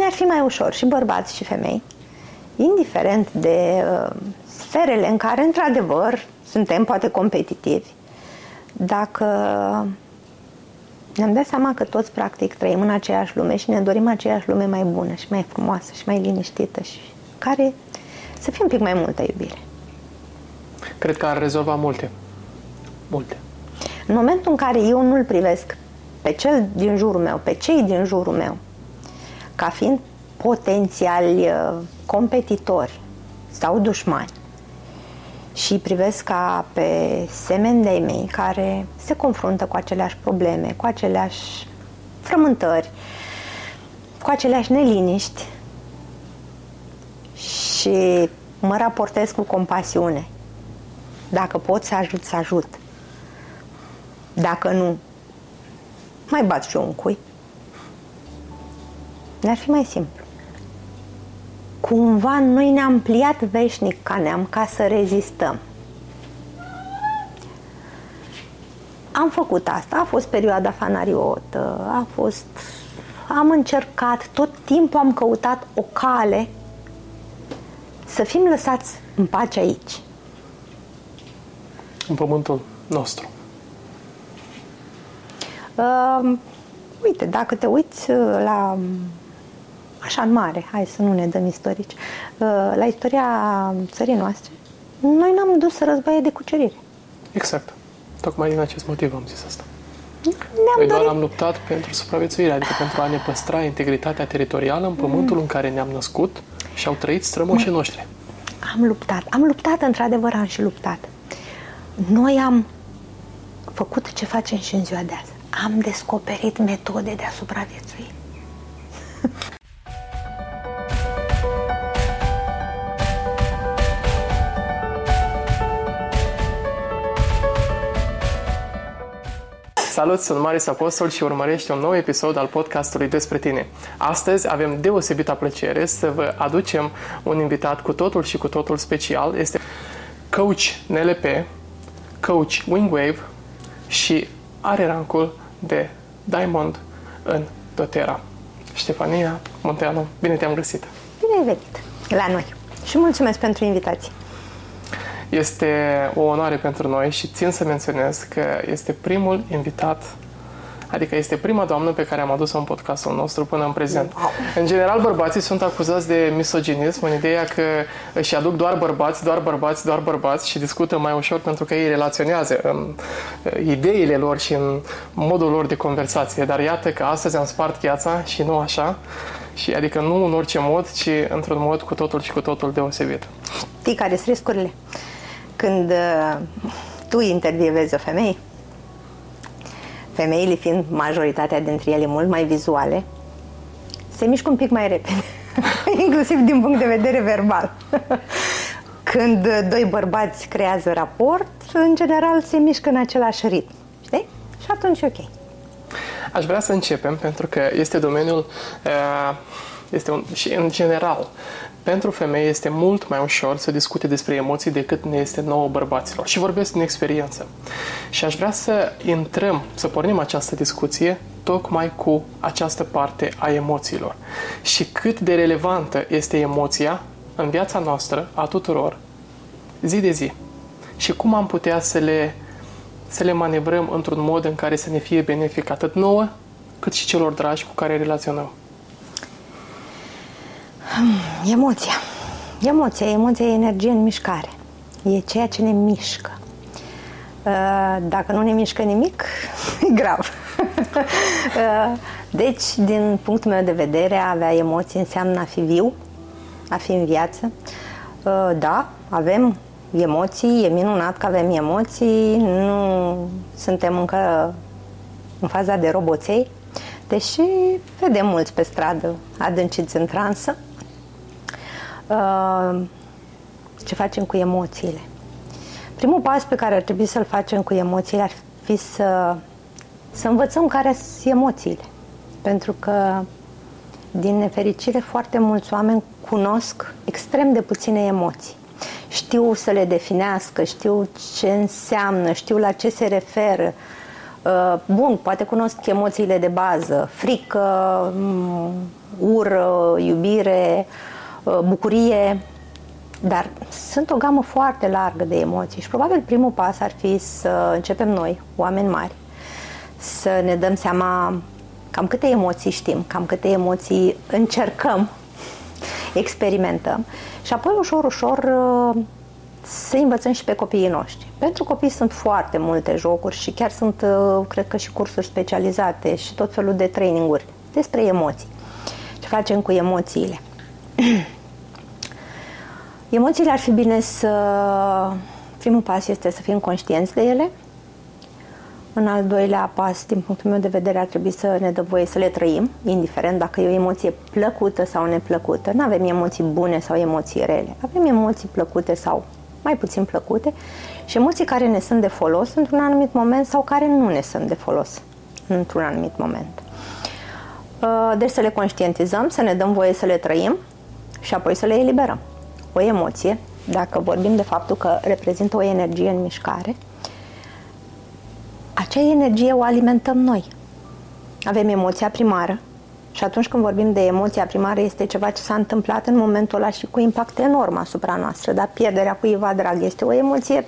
ne-ar fi mai ușor, și bărbați și femei, indiferent de uh, sferele în care, într-adevăr, suntem poate competitivi, dacă ne-am dat seama că toți, practic, trăim în aceeași lume și ne dorim aceeași lume mai bună și mai frumoasă și mai liniștită și care să fie un pic mai multă iubire. Cred că ar rezolva multe. Multe. În momentul în care eu nu-l privesc pe cel din jurul meu, pe cei din jurul meu, ca fiind potențiali uh, competitori sau dușmani, și privesc ca pe semeni de mei care se confruntă cu aceleași probleme, cu aceleași frământări, cu aceleași neliniști și mă raportez cu compasiune. Dacă pot să ajut, să ajut. Dacă nu, mai bat și un cui. Ne-ar fi mai simplu cumva noi ne-am pliat veșnic ca neam ca să rezistăm. Am făcut asta, a fost perioada fanariotă, a fost... Am încercat, tot timpul am căutat o cale să fim lăsați în pace aici. În pământul nostru. Uh, uite, dacă te uiți uh, la așa în mare, hai să nu ne dăm istorici, uh, la istoria țării noastre, noi n-am dus să războaie de cucerire. Exact. Tocmai din acest motiv am zis asta. Ne-am Noi doar dorit... am luptat pentru supraviețuire, adică pentru a ne păstra integritatea teritorială în pământul în care ne-am născut și au trăit strămoșii noștri. Am luptat. Am luptat, într-adevăr, am și luptat. Noi am făcut ce facem și în ziua de azi. Am descoperit metode de a supraviețui. Salut, sunt Marius Apostol și urmărești un nou episod al podcastului despre tine. Astăzi avem deosebită plăcere să vă aducem un invitat cu totul și cu totul special. Este coach NLP, coach Wingwave și are rancul de Diamond în doTERRA. Ștefania Monteanu, bine te-am găsit! Bine ai venit la noi și mulțumesc pentru invitație. Este o onoare pentru noi și țin să menționez că este primul invitat Adică este prima doamnă pe care am adus-o în podcastul nostru până în prezent. Wow. În general, bărbații sunt acuzați de misoginism în ideea că își aduc doar bărbați, doar bărbați, doar bărbați și discută mai ușor pentru că ei relaționează în uh, ideile lor și în modul lor de conversație. Dar iată că astăzi am spart gheața și nu așa. Și adică nu în orice mod, ci într-un mod cu totul și cu totul deosebit. Știi care sunt riscurile? Când uh, tu intervievezi o femeie, femeile fiind majoritatea dintre ele mult mai vizuale, se mișcă un pic mai repede, inclusiv din punct de vedere verbal. Când uh, doi bărbați creează raport, în general se mișcă în același ritm. Știi? Și atunci e ok. Aș vrea să începem pentru că este domeniul uh, este un, și în general pentru femei este mult mai ușor să discute despre emoții decât ne este nouă bărbaților. Și vorbesc din experiență. Și aș vrea să intrăm, să pornim această discuție tocmai cu această parte a emoțiilor. Și cât de relevantă este emoția în viața noastră, a tuturor, zi de zi. Și cum am putea să le, să le manevrăm într-un mod în care să ne fie benefic atât nouă, cât și celor dragi cu care relaționăm. Emoția. Emoția, emoția e energie în mișcare. E ceea ce ne mișcă. Uh, Dacă nu ne mișcă nimic, e grav. Uh, Deci, din punctul meu de vedere, a avea emoții înseamnă a fi viu, a fi în viață. Uh, Da, avem emoții, e minunat că avem emoții, nu suntem încă în faza de roboței, deși vedem mulți pe stradă adânciți în transă. Uh, ce facem cu emoțiile. Primul pas pe care ar trebui să-l facem cu emoțiile ar fi să, să învățăm care sunt emoțiile. Pentru că, din nefericire, foarte mulți oameni cunosc extrem de puține emoții. Știu să le definească, știu ce înseamnă, știu la ce se referă, Uh, bun, poate cunosc emoțiile de bază, frică, mm, ură, iubire, uh, bucurie, dar sunt o gamă foarte largă de emoții și probabil primul pas ar fi să începem noi, oameni mari, să ne dăm seama cam câte emoții știm, cam câte emoții încercăm, experimentăm și apoi ușor, ușor uh, să învățăm și pe copiii noștri. Pentru copii sunt foarte multe jocuri și chiar sunt, uh, cred că, și cursuri specializate și tot felul de traininguri despre emoții. Ce facem cu emoțiile? emoțiile ar fi bine să... Primul pas este să fim conștienți de ele. În al doilea pas, din punctul meu de vedere, ar trebui să ne dă voie să le trăim, indiferent dacă e o emoție plăcută sau neplăcută. Nu avem emoții bune sau emoții rele. Avem emoții plăcute sau mai puțin plăcute și emoții care ne sunt de folos într-un anumit moment sau care nu ne sunt de folos într-un anumit moment. Uh, deci să le conștientizăm, să ne dăm voie să le trăim și apoi să le eliberăm. O emoție, dacă vorbim de faptul că reprezintă o energie în mișcare, acea energie o alimentăm noi. Avem emoția primară, și atunci când vorbim de emoția primară, este ceva ce s-a întâmplat în momentul ăla și cu impact enorm asupra noastră, da? Pierderea cuiva drag este o emoție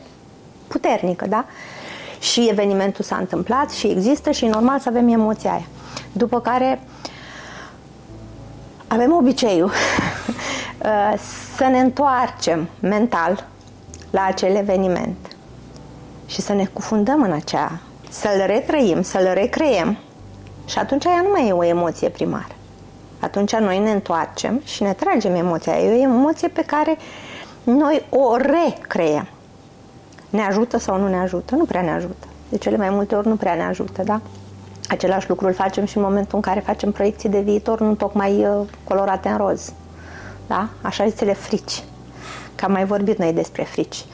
puternică, da? Și evenimentul s-a întâmplat și există și e normal să avem emoția aia. După care avem obiceiul uh, să ne întoarcem mental la acel eveniment și să ne cufundăm în acea, să-l retrăim, să-l recreem și atunci aia nu mai e o emoție primară. Atunci noi ne întoarcem și ne tragem emoția. E o emoție pe care noi o recreăm. Ne ajută sau nu ne ajută? Nu prea ne ajută. De cele mai multe ori nu prea ne ajută, da? Același lucru îl facem și în momentul în care facem proiecții de viitor, nu tocmai uh, colorate în roz. Da? Așa zisele frici. Că am mai vorbit noi despre frici.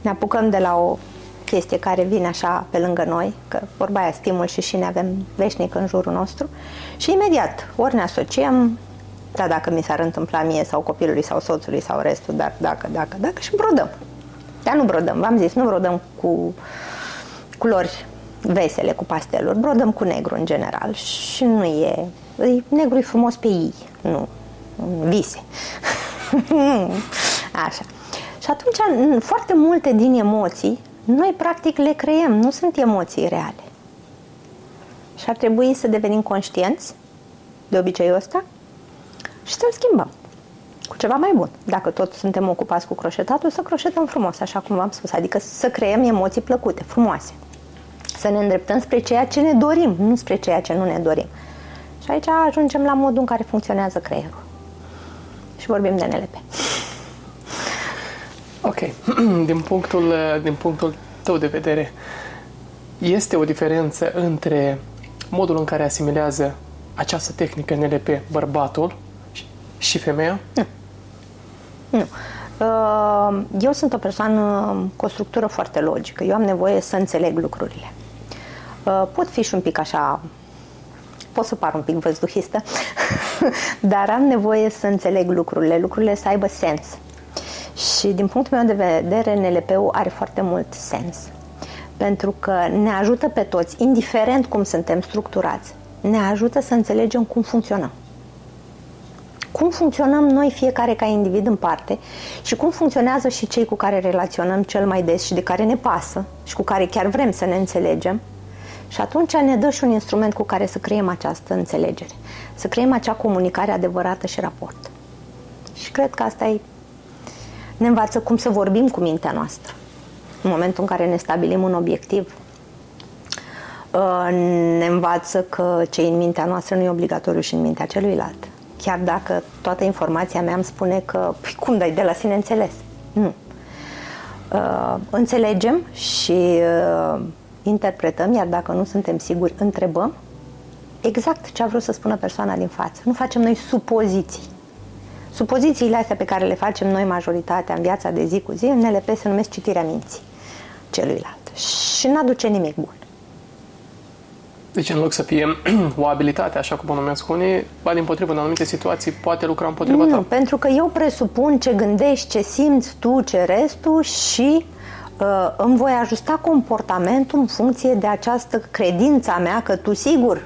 Ne apucăm de la o chestie care vine așa pe lângă noi, că vorba aia stimul și și ne avem veșnic în jurul nostru și imediat ori ne asociem, da, dacă mi s-ar întâmpla mie sau copilului sau soțului sau restul, dar dacă, dacă, dacă și brodăm. Dar nu brodăm, v-am zis, nu brodăm cu culori vesele, cu pasteluri, brodăm cu negru în general și nu e, negru e frumos pe ei, nu, vise. Așa. Și atunci, foarte multe din emoții noi practic le creăm, nu sunt emoții reale. Și ar trebui să devenim conștienți de obiceiul ăsta și să-l schimbăm cu ceva mai bun. Dacă tot suntem ocupați cu croșetatul, să croșetăm frumos, așa cum v-am spus, adică să creăm emoții plăcute, frumoase. Să ne îndreptăm spre ceea ce ne dorim, nu spre ceea ce nu ne dorim. Și aici ajungem la modul în care funcționează creierul. Și vorbim de NLP. Ok. Din punctul, din punctul tău de vedere, este o diferență între modul în care asimilează această tehnică NLP bărbatul și femeia? Nu. Nu. Uh, eu sunt o persoană cu o structură foarte logică. Eu am nevoie să înțeleg lucrurile. Uh, pot fi și un pic așa pot să par un pic văzduhistă, dar am nevoie să înțeleg lucrurile, lucrurile să aibă sens. Și din punctul meu de vedere, NLP-ul are foarte mult sens. Pentru că ne ajută pe toți, indiferent cum suntem structurați, ne ajută să înțelegem cum funcționăm. Cum funcționăm noi fiecare ca individ în parte și cum funcționează și cei cu care relaționăm cel mai des și de care ne pasă și cu care chiar vrem să ne înțelegem. Și atunci ne dă și un instrument cu care să creăm această înțelegere, să creăm acea comunicare adevărată și raport. Și cred că asta e ne învață cum să vorbim cu mintea noastră. În momentul în care ne stabilim un obiectiv, uh, ne învață că ce în mintea noastră nu e obligatoriu și în mintea celuilalt. Chiar dacă toată informația mea îmi spune că, păi cum dai de la sine înțeles? Nu. Uh, înțelegem și uh, interpretăm, iar dacă nu suntem siguri, întrebăm exact ce a vrut să spună persoana din față. Nu facem noi supoziții. Supozițiile astea pe care le facem noi majoritatea în viața de zi cu zi, în NLP se numesc citirea minții celuilalt. Și nu aduce nimic bun. Deci în loc să fie o abilitate, așa cum o numesc unii, ba din potrivă, în anumite situații, poate lucra împotriva nu, ta. pentru că eu presupun ce gândești, ce simți tu, ce restul și uh, îmi voi ajusta comportamentul în funcție de această credință a mea că tu sigur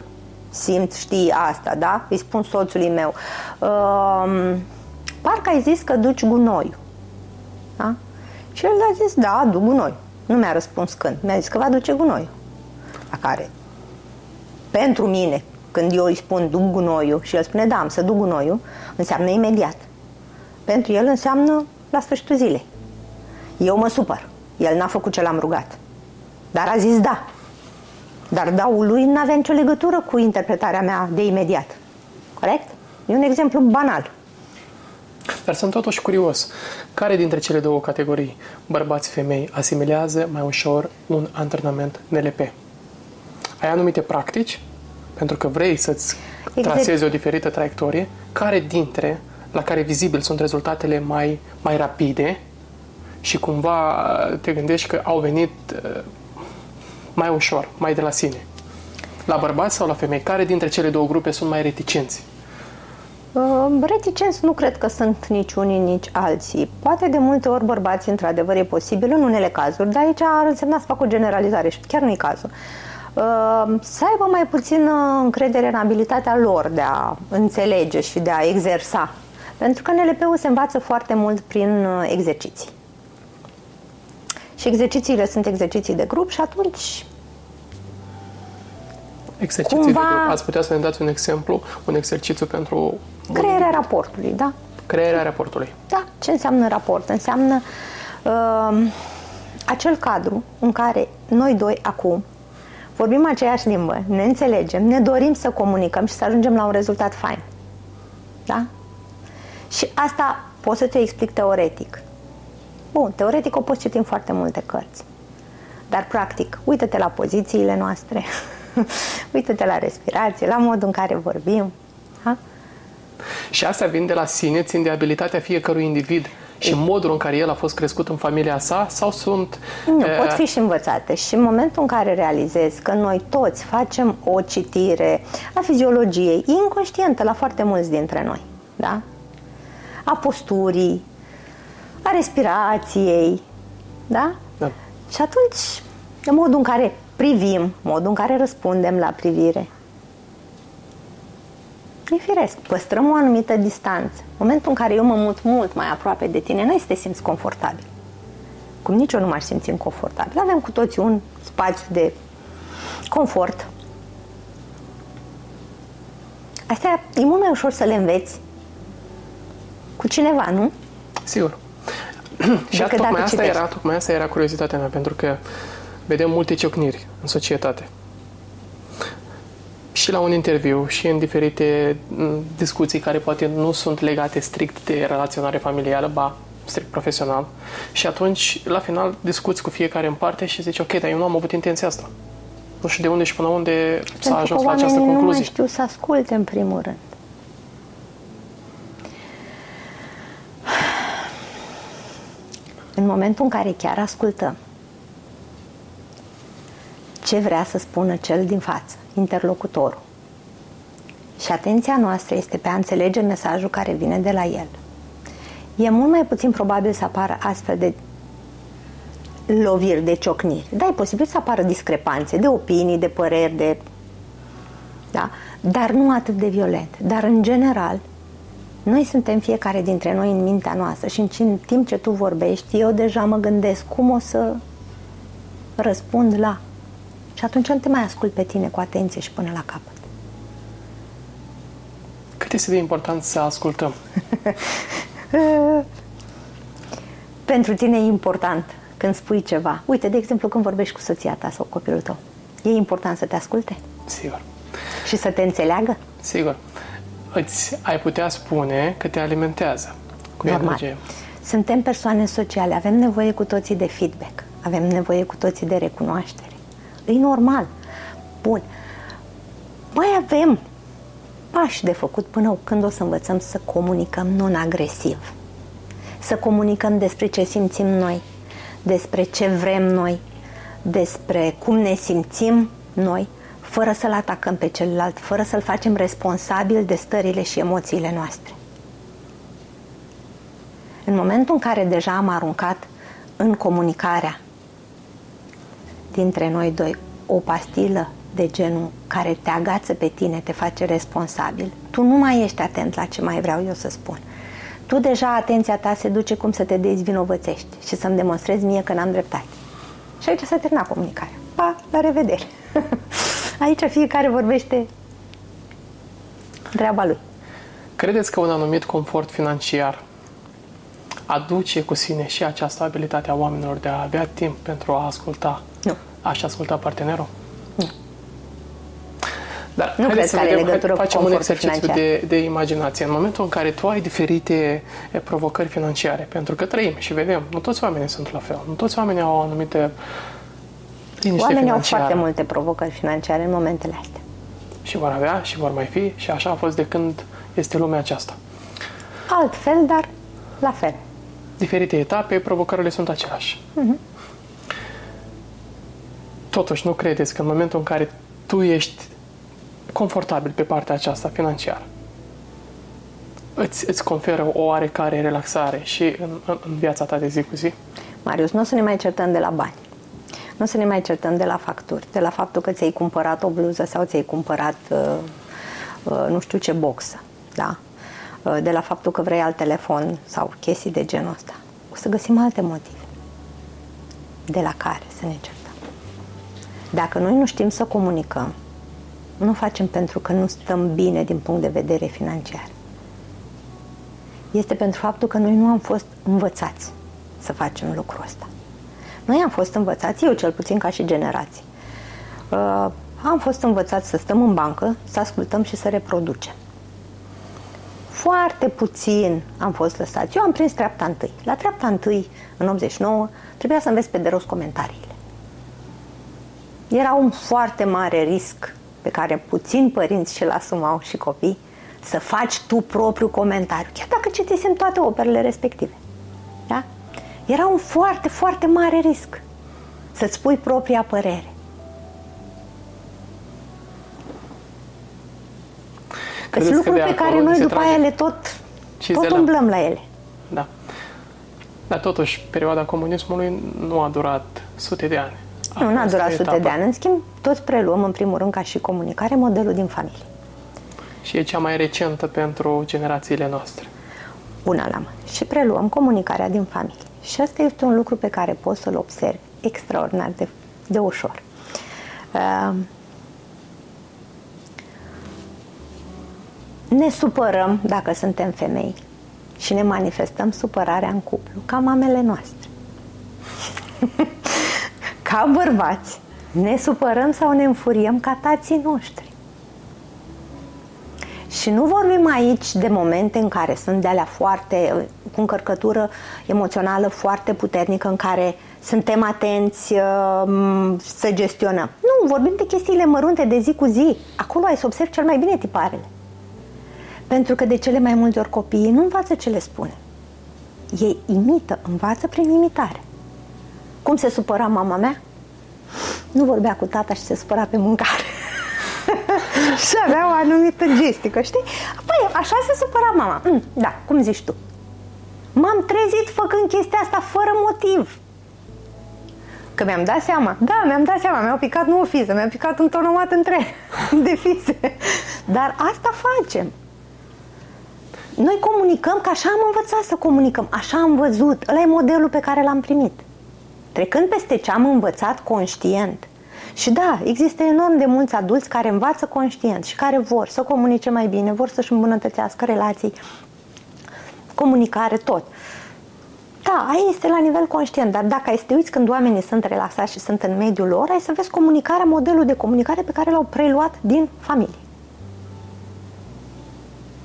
simți, știi asta, da? Îi spun soțului meu. Uh, parcă ai zis că duci gunoiul. Da? Și el a zis, da, duc gunoi. Nu mi-a răspuns când. Mi-a zis că va duce gunoi. La care, pentru mine, când eu îi spun duc gunoiul și el spune da, am să duc gunoiul, înseamnă imediat. Pentru el înseamnă la sfârșitul zilei. Eu mă supăr. El n-a făcut ce l-am rugat. Dar a zis da. Dar daul lui nu avea nicio legătură cu interpretarea mea de imediat. Corect? E un exemplu banal. Dar sunt totuși curios. Care dintre cele două categorii, bărbați-femei, asimilează mai ușor un antrenament NLP? Ai anumite practici, pentru că vrei să-ți exact. trasezi o diferită traiectorie. Care dintre, la care vizibil sunt rezultatele mai, mai rapide și cumva te gândești că au venit uh, mai ușor, mai de la sine? La bărbați sau la femei? Care dintre cele două grupe sunt mai reticenți? Reticenți nu cred că sunt nici unii, nici alții. Poate de multe ori bărbații, într-adevăr, e posibil în unele cazuri, dar aici ar însemna să fac o generalizare și chiar nu e cazul. Să aibă mai puțină încredere în abilitatea lor de a înțelege și de a exersa. Pentru că NLP-ul se învață foarte mult prin uh, exerciții. Și exercițiile sunt exerciții de grup și atunci Exerciții cumva... de grup. Ați putea să ne dați un exemplu, un exercițiu pentru Crearea raportului, da. Crearea raportului. Da. Ce înseamnă raport? Înseamnă uh, acel cadru în care noi doi acum vorbim aceeași limbă, ne înțelegem, ne dorim să comunicăm și să ajungem la un rezultat fain. Da? Și asta pot să te explic teoretic. Bun, teoretic o poți citi în foarte multe cărți. Dar, practic, uită-te la pozițiile noastre, uită-te la respirație, la modul în care vorbim. Da? Și asta vin de la sine, țin de abilitatea fiecărui individ și modul în care el a fost crescut în familia sa sau sunt... Nu, uh... pot fi și învățate și în momentul în care realizezi că noi toți facem o citire a fiziologiei inconștientă la foarte mulți dintre noi, da? A posturii, a respirației, da? da. Și atunci, de modul în care privim, modul în care răspundem la privire, E firesc, păstrăm o anumită distanță. În momentul în care eu mă mut mult mai aproape de tine, n-ai să te simți confortabil. Cum nici eu nu m-aș simți inconfortabil. Avem cu toți un spațiu de confort. Astea e mult mai ușor să le înveți cu cineva, nu? Sigur. și tocmai asta, era, tocmai asta era curiozitatea mea, pentru că vedem multe ciocniri în societate și la un interviu și în diferite mm, discuții care poate nu sunt legate strict de relaționare familială, ba strict profesional. Și atunci, la final, discuți cu fiecare în parte și zici, ok, dar eu nu am avut intenția asta. Nu știu de unde și până unde s-a ajuns la această concluzie. nu mai știu să asculte în primul rând. În momentul în care chiar ascultăm ce vrea să spună cel din față, interlocutorul. Și atenția noastră este pe a înțelege mesajul care vine de la el. E mult mai puțin probabil să apară astfel de loviri, de ciocniri. Da, e posibil să apară discrepanțe de opinii, de păreri, de... Da? Dar nu atât de violent. Dar, în general, noi suntem fiecare dintre noi în mintea noastră și în timp ce tu vorbești, eu deja mă gândesc cum o să răspund la și atunci nu te mai ascult pe tine cu atenție și până la capăt. Cât este de important să ascultăm? Pentru tine e important când spui ceva. Uite, de exemplu, când vorbești cu soția ta sau copilul tău. E important să te asculte? Sigur. Și să te înțeleagă? Sigur. Îți ai putea spune că te alimentează cu Normal. energie. Suntem persoane sociale, avem nevoie cu toții de feedback, avem nevoie cu toții de recunoaștere. E normal. Bun. Mai avem pași de făcut până când o să învățăm să comunicăm non-agresiv. Să comunicăm despre ce simțim noi, despre ce vrem noi, despre cum ne simțim noi, fără să-l atacăm pe celălalt, fără să-l facem responsabil de stările și emoțiile noastre. În momentul în care deja am aruncat în comunicarea dintre noi doi o pastilă de genul care te agață pe tine, te face responsabil, tu nu mai ești atent la ce mai vreau eu să spun. Tu deja atenția ta se duce cum să te dezvinovățești și să-mi demonstrezi mie că n-am dreptate. Și aici s-a terminat comunicarea. Pa, la revedere! Aici fiecare vorbește treaba lui. Credeți că un anumit confort financiar aduce cu sine și această abilitate a oamenilor de a avea timp pentru a asculta, Nu. a-și asculta partenerul? Nu. Dar Nu haideți cred să că are vedem, legătură cu facem un confortul exercițiu financiar. de, de imaginație. În momentul în care tu ai diferite e, provocări financiare, pentru că trăim și vedem, nu toți oamenii sunt la fel, nu toți oamenii au anumite liniște Oamenii au financiară. foarte multe provocări financiare în momentele astea. Și vor avea și vor mai fi și așa a fost de când este lumea aceasta. Altfel, dar la fel. Diferite etape, provocările sunt aceleași. Mhm. Totuși, nu credeți că în momentul în care tu ești confortabil pe partea aceasta financiară, îți, îți conferă o oarecare relaxare și în, în, în viața ta de zi cu zi? Marius, nu o să ne mai certăm de la bani. Nu o să ne mai certăm de la facturi, de la faptul că ți-ai cumpărat o bluză sau ți-ai cumpărat uh, uh, nu știu ce boxă, da? Uh, de la faptul că vrei alt telefon sau chestii de genul ăsta. O să găsim alte motive de la care să ne certăm. Dacă noi nu știm să comunicăm, nu facem pentru că nu stăm bine din punct de vedere financiar. Este pentru faptul că noi nu am fost învățați să facem lucrul ăsta. Noi am fost învățați, eu cel puțin ca și generație, uh, am fost învățați să stăm în bancă, să ascultăm și să reproducem. Foarte puțin am fost lăsați. Eu am prins treapta întâi. La treapta întâi, în 89, trebuia să înveți pe de rost comentariile. Era un foarte mare risc pe care puțin părinți și-l asumau și copii, să faci tu propriul comentariu, chiar dacă citisem toate operele respective. Da? Era un foarte, foarte mare risc să-ți spui propria părere. Sunt Credeți că lucruri de pe acolo care noi se după trage aia le tot, tot cizelăm? umblăm la ele. Da. Dar totuși, perioada comunismului nu a durat sute de ani. A Nu, n-a fost durat o sute etapă. de ani. În schimb, toți preluăm, în primul rând, ca și comunicare, modelul din familie. Și e cea mai recentă pentru generațiile noastre. una la mână și preluăm comunicarea din familie. Și asta este un lucru pe care poți să-l observi extraordinar de, de ușor. Uh, ne supărăm dacă suntem femei și ne manifestăm supărarea în cuplu, ca mamele noastre. ca bărbați, ne supărăm sau ne înfuriem ca tații noștri. Și nu vorbim aici de momente în care sunt de alea foarte, cu încărcătură emoțională foarte puternică, în care suntem atenți uh, să gestionăm. Nu, vorbim de chestiile mărunte de zi cu zi. Acolo ai să observi cel mai bine tiparele. Pentru că de cele mai multe ori copiii nu învață ce le spune. Ei imită, învață prin imitare. Cum se supăra mama mea? Nu vorbea cu tata și se supăra pe mâncare. Și avea o anumită gestică, știi? Păi, așa se supăra mama. Mm, da, cum zici tu. M-am trezit făcând chestia asta fără motiv. Că mi-am dat seama. Da, mi-am dat seama. Mi-au picat nu o fiză, mi-au picat un tonomat între de fize. Dar asta facem. Noi comunicăm că așa am învățat să comunicăm, așa am văzut. Ăla e modelul pe care l-am primit. Trecând peste ce am învățat conștient, și da, există enorm de mulți adulți care învață conștient și care vor să comunice mai bine, vor să-și îmbunătățească relații, comunicare, tot. Da, aia este la nivel conștient, dar dacă ai să te uiți când oamenii sunt relaxați și sunt în mediul lor, ai să vezi comunicarea, modelul de comunicare pe care l-au preluat din familie.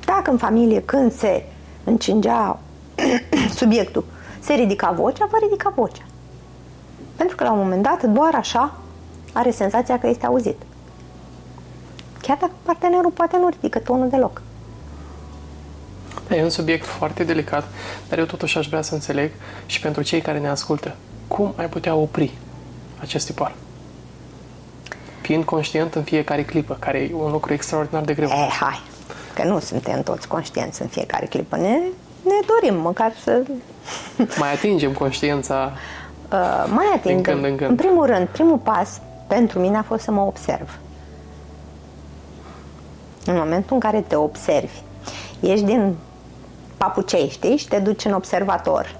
Dacă în familie, când se încingea subiectul, se ridica vocea, va ridica vocea. Pentru că la un moment dat, doar așa, are senzația că este auzit. Chiar dacă partenerul poate nu ridică tonul deloc. Da, e un subiect foarte delicat, dar eu totuși aș vrea să înțeleg și pentru cei care ne ascultă, cum ai putea opri acest tipar? Fiind conștient în fiecare clipă, care e un lucru extraordinar de greu. Eh, hai, că nu suntem toți conștienți în fiecare clipă. Ne, ne dorim măcar să... Mai atingem conștiința Uh, mai atent. când în când. În primul rând, primul pas pentru mine a fost să mă observ. În momentul în care te observi, ieși din papucei, știi, și te duci în observator.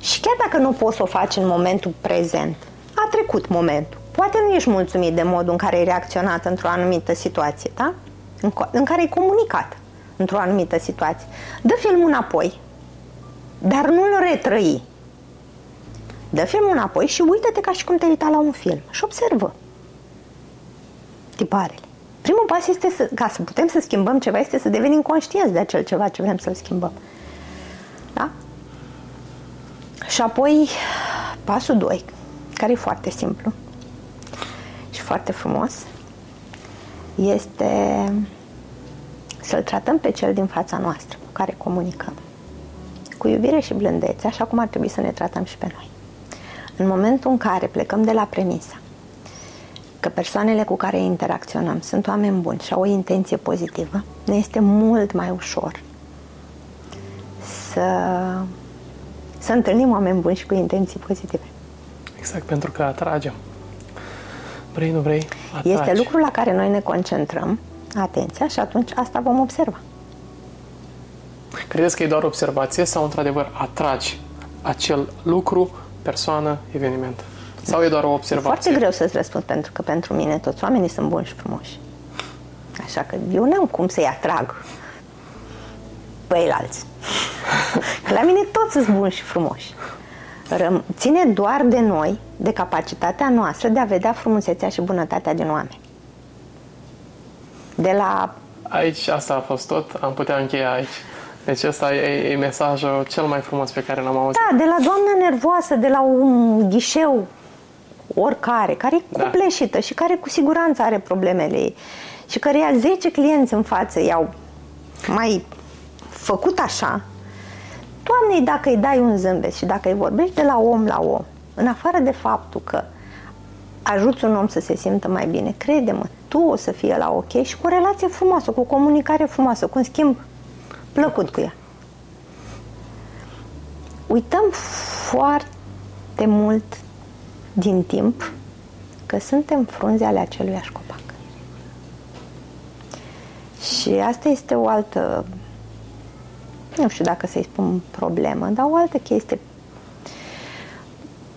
Și chiar dacă nu poți să o faci în momentul prezent, a trecut momentul. Poate nu ești mulțumit de modul în care ai reacționat într-o anumită situație, da? În, co- în care ai comunicat într-o anumită situație. Dă filmul înapoi, dar nu-l retrăi. Dă filmul înapoi și uită-te ca și cum te uita la un film și observă tiparele. Primul pas este să, ca să putem să schimbăm ceva, este să devenim conștienți de acel ceva ce vrem să-l schimbăm. Da? Și apoi, pasul 2, care e foarte simplu și foarte frumos, este să-l tratăm pe cel din fața noastră cu care comunicăm. Cu iubire și blândețe, așa cum ar trebui să ne tratăm și pe noi. În momentul în care plecăm de la premisa că persoanele cu care interacționăm sunt oameni buni și au o intenție pozitivă, ne este mult mai ușor să, să întâlnim oameni buni și cu intenții pozitive. Exact, pentru că atragem. Vrei, nu vrei, atragi. Este lucrul la care noi ne concentrăm atenția și atunci asta vom observa. Credeți că e doar observație sau într-adevăr atragi acel lucru, persoană, eveniment? Sau e doar o E observație? foarte greu să-ți răspund pentru că pentru mine toți oamenii sunt buni și frumoși. Așa că eu n-am cum să-i atrag pe ei alți. Că la mine toți sunt buni și frumoși. Răm- ține doar de noi, de capacitatea noastră de a vedea frumusețea și bunătatea din oameni. De la Aici, asta a fost tot, am putea încheia aici. Deci ăsta e, e mesajul cel mai frumos pe care l-am auzit. Da, de la doamna nervoasă, de la un ghișeu oricare, care e Da. copleșită și care cu siguranță are problemele ei și care ia 10 clienți în față, i-au mai făcut așa, Doamnei, dacă îi dai un zâmbet și dacă îi vorbești de la om la om, în afară de faptul că ajuți un om să se simtă mai bine, crede-mă, tu o să fie la ok și cu o relație frumoasă, cu o comunicare frumoasă, cu un schimb plăcut cu ea. Uităm foarte mult din timp că suntem frunze ale aceluiași copac. Și asta este o altă, nu știu dacă să-i spun problemă, dar o altă chestie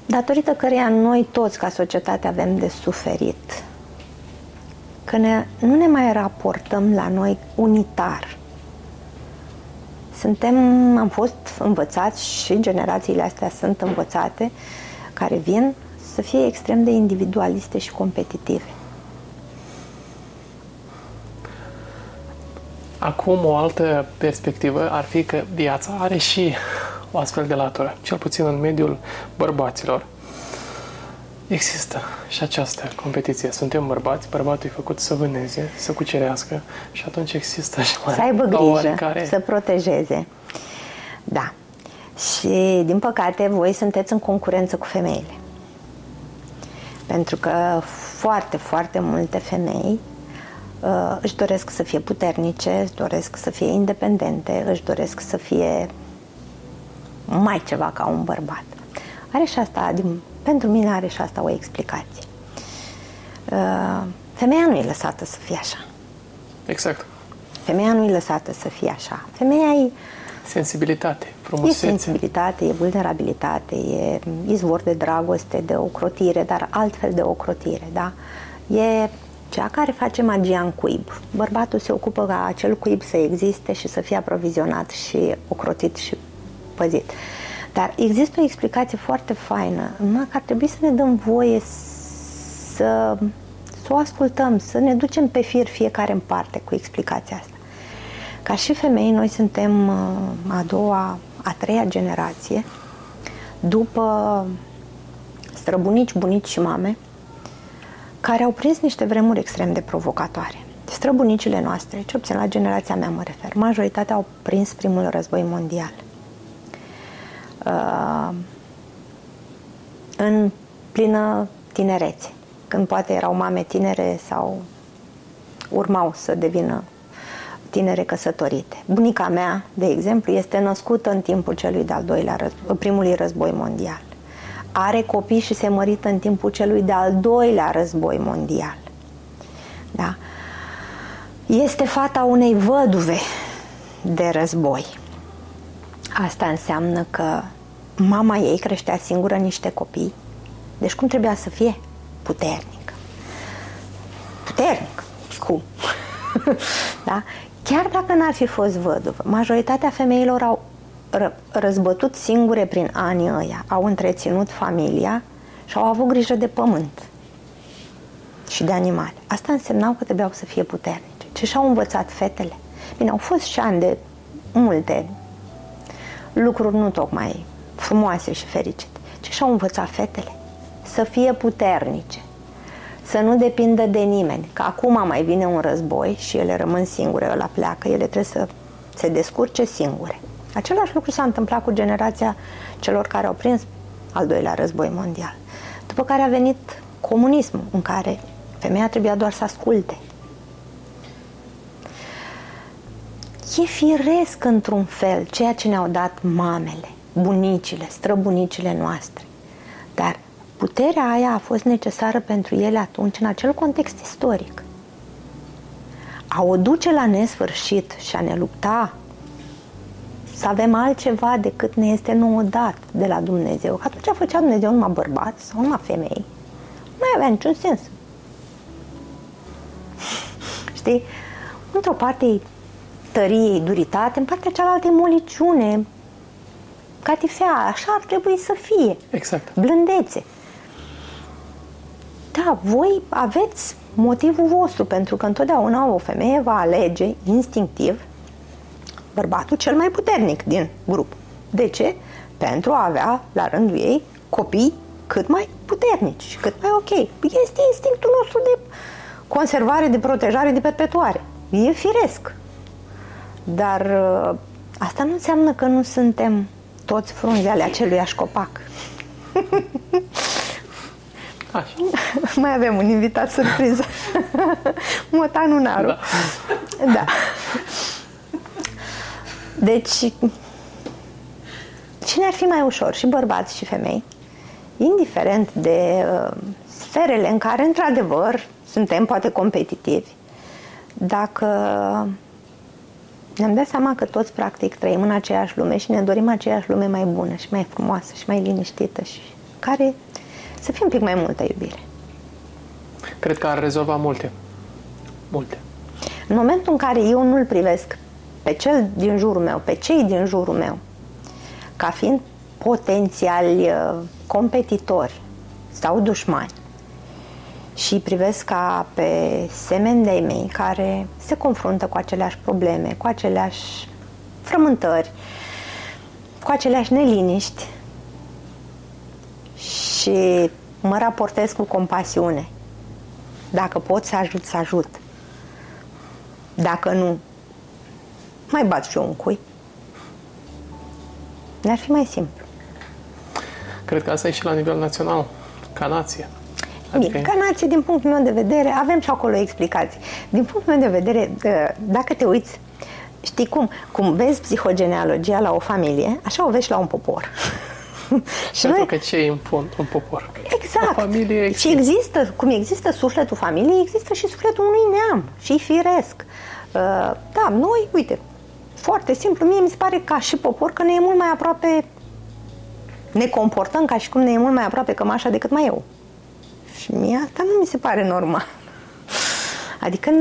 datorită căreia noi toți ca societate avem de suferit. Că ne, nu ne mai raportăm la noi unitar. Suntem, am fost învățați și generațiile astea sunt învățate care vin să fie extrem de individualiste și competitive. Acum, o altă perspectivă ar fi că viața are și o astfel de latură, cel puțin în mediul bărbaților. Există și această competiție. Suntem bărbați, bărbatul e făcut să vâneze, să cucerească și atunci există și mai Să aibă la grijă, oarecare- să protejeze. Da. Și, din păcate, voi sunteți în concurență cu femeile. Pentru că foarte, foarte multe femei uh, își doresc să fie puternice, își doresc să fie independente, își doresc să fie mai ceva ca un bărbat. Are și asta, din, pentru mine are și asta o explicație. Uh, femeia nu e lăsată să fie așa. Exact. Femeia nu e lăsată să fie așa. Femeia e, Sensibilitate, e frumusețe. sensibilitate, e vulnerabilitate, e izvor de dragoste, de ocrotire, dar altfel de ocrotire, da? E cea care face magia în cuib. Bărbatul se ocupă ca acel cuib să existe și să fie aprovizionat și ocrotit și păzit. Dar există o explicație foarte faină, numai că ar trebui să ne dăm voie să, să o ascultăm, să ne ducem pe fir fiecare în parte cu explicația asta. Ca și femei, noi suntem uh, a doua, a treia generație după străbunici, bunici și mame care au prins niște vremuri extrem de provocatoare. Străbunicile noastre, ce obțin la generația mea mă refer, majoritatea au prins primul război mondial. Uh, în plină tinerețe, când poate erau mame tinere sau urmau să devină tinere căsătorite. Bunica mea, de exemplu, este născută în timpul celui de-al doilea război, primului război mondial. are copii și se mărită în timpul celui de-al doilea război mondial. Da? Este fata unei văduve de război. Asta înseamnă că mama ei creștea singură niște copii. Deci cum trebuia să fie? Puternic. Puternic. Cum? da? Chiar dacă n-ar fi fost văduvă, majoritatea femeilor au răzbătut singure prin anii ăia, au întreținut familia și au avut grijă de pământ și de animale. Asta însemnau că trebuiau să fie puternice. Ce și-au învățat fetele? Bine, au fost și ani de multe lucruri nu tocmai frumoase și fericite. Ce și-au învățat fetele? Să fie puternice, să nu depindă de nimeni. Că acum mai vine un război și ele rămân singure, ăla pleacă, ele trebuie să se descurce singure. Același lucru s-a întâmplat cu generația celor care au prins al doilea război mondial. După care a venit comunismul, în care femeia trebuia doar să asculte. E firesc într-un fel ceea ce ne-au dat mamele, bunicile, străbunicile noastre. Dar puterea aia a fost necesară pentru ele atunci, în acel context istoric. A o duce la nesfârșit și a ne lupta să avem altceva decât ne este nouă dat de la Dumnezeu. Că atunci făcea Dumnezeu numai bărbați sau numai femei. Nu mai avea niciun sens. Știi? Într-o parte e tărie, duritate, în partea cealaltă e moliciune, catifea, așa ar trebui să fie. Exact. Blândețe. Da, voi aveți motivul vostru, pentru că întotdeauna o femeie va alege instinctiv bărbatul cel mai puternic din grup. De ce? Pentru a avea, la rândul ei, copii cât mai puternici și cât mai ok. Este instinctul nostru de conservare, de protejare, de perpetuare. E firesc. Dar uh, asta nu înseamnă că nu suntem toți frunze ale aceluiași copac. Așa. Mai avem un invitat surpriză. Motanul Naru. Da. da. Deci, cine ar fi mai ușor? Și bărbați și femei. Indiferent de uh, sferele în care, într-adevăr, suntem poate competitivi. Dacă ne-am dat seama că toți, practic, trăim în aceeași lume și ne dorim aceeași lume mai bună și mai frumoasă și mai liniștită și care să fie un pic mai multă iubire. Cred că ar rezolva multe. Multe. În momentul în care eu nu-l privesc pe cel din jurul meu, pe cei din jurul meu, ca fiind potențiali uh, competitori sau dușmani și îi privesc ca pe semeni de mei care se confruntă cu aceleași probleme, cu aceleași frământări, cu aceleași neliniști și mă raportez cu compasiune. Dacă pot să ajut, să ajut. Dacă nu, mai bat și eu un cui. Ne-ar fi mai simplu. Cred că asta e și la nivel național, ca nație. Adică... Bine, ca nație, din punctul meu de vedere, avem și acolo explicații. Din punctul meu de vedere, ă, dacă te uiți, știi cum, cum vezi psihogenealogia la o familie, așa o vezi și la un popor. și Pentru noi... că ce e în fond un popor? Exact. O familie există. Și există, cum există sufletul familiei, există și sufletul unui neam. Și firesc. Uh, da, noi, uite, foarte simplu, mie mi se pare ca și popor că ne e mult mai aproape, ne comportăm ca și cum ne e mult mai aproape cămașa decât mai eu. Și mie asta nu mi se pare normal. Adică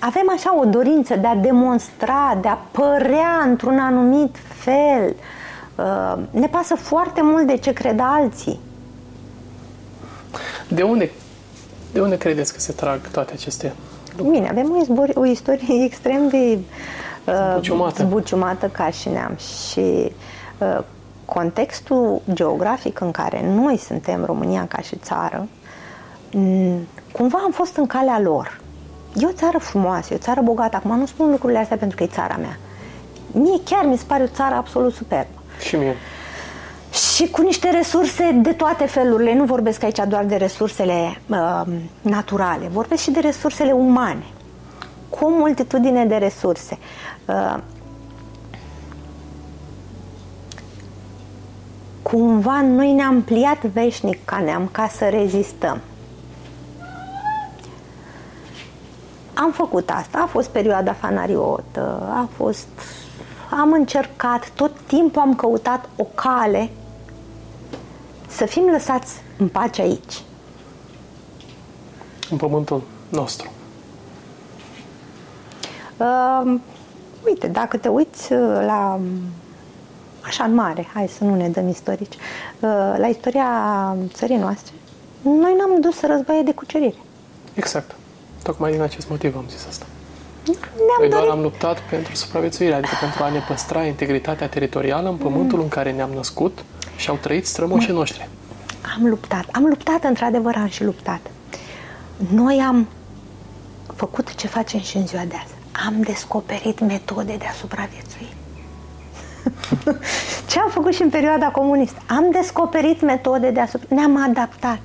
avem așa o dorință de a demonstra, de a părea într-un anumit fel. Uh, ne pasă foarte mult de ce cred alții. De unde, de unde credeți că se trag toate aceste lucruri? Bine, avem o, izbor, o istorie extrem de zbuciumată. Uh, zbuciumată ca și neam și uh, contextul geografic în care noi suntem, România ca și țară, cumva am fost în calea lor. E o țară frumoasă, e o țară bogată. Acum nu spun lucrurile astea pentru că e țara mea. Mie chiar mi se pare o țară absolut superbă. Și mie. Și cu niște resurse de toate felurile. Nu vorbesc aici doar de resursele uh, naturale, vorbesc și de resursele umane. Cu o multitudine de resurse. Uh, cumva noi ne-am pliat veșnic ca neam ca să rezistăm. Am făcut asta, a fost perioada fanariotă, a fost... Am încercat, tot timpul am căutat o cale să fim lăsați în pace aici. În pământul nostru. Uh, uite, dacă te uiți uh, la așa în mare, hai să nu ne dăm istorici, uh, la istoria țării noastre, noi n-am dus războaie de cucerire. Exact. Tocmai din acest motiv am zis asta. Ne-am Noi doar dorit am luptat pentru supraviețuire, adică pentru a ne păstra integritatea teritorială în pământul în care ne-am născut și au trăit strămoșii noștri. Am luptat. Am luptat, într-adevăr, am și luptat. Noi am făcut ce facem și în ziua de azi. Am descoperit metode de a supraviețui. ce am făcut și în perioada comunistă? Am descoperit metode de a supraviețui. Ne-am adaptat.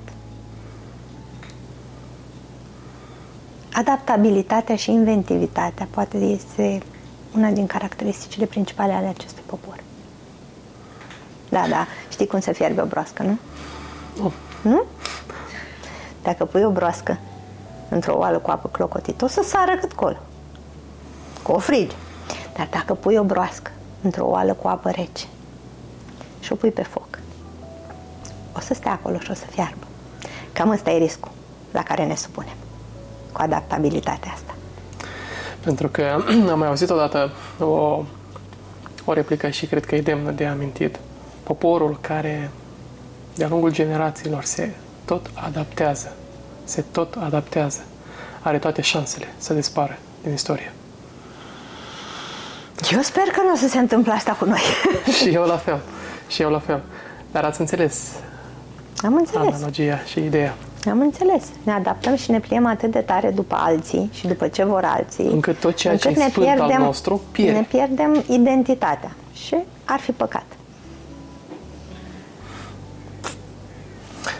Adaptabilitatea și inventivitatea poate este una din caracteristicile principale ale acestui popor. Da, da. Știi cum se fierbe o broască, nu? Nu. Nu? Dacă pui o broască într-o oală cu apă clocotită, o să sară cât colo. Cu o frigi. Dar dacă pui o broască într-o oală cu apă rece și o pui pe foc, o să stea acolo și o să fiarbă. Cam ăsta e riscul la care ne supunem cu adaptabilitatea asta. Pentru că am mai auzit odată o, o replică și cred că e demnă de amintit. Poporul care de-a lungul generațiilor se tot adaptează, se tot adaptează, are toate șansele să dispară din istorie. Eu sper că nu o să se întâmple asta cu noi. și eu la fel. Și eu la fel. Dar ați înțeles Am înțeles. analogia și ideea. Am înțeles. Ne adaptăm și ne pliem atât de tare după alții și după ce vor alții. Încât tot ceea ce e sfânt al nostru pierde. Ne pierdem identitatea. Și ar fi păcat.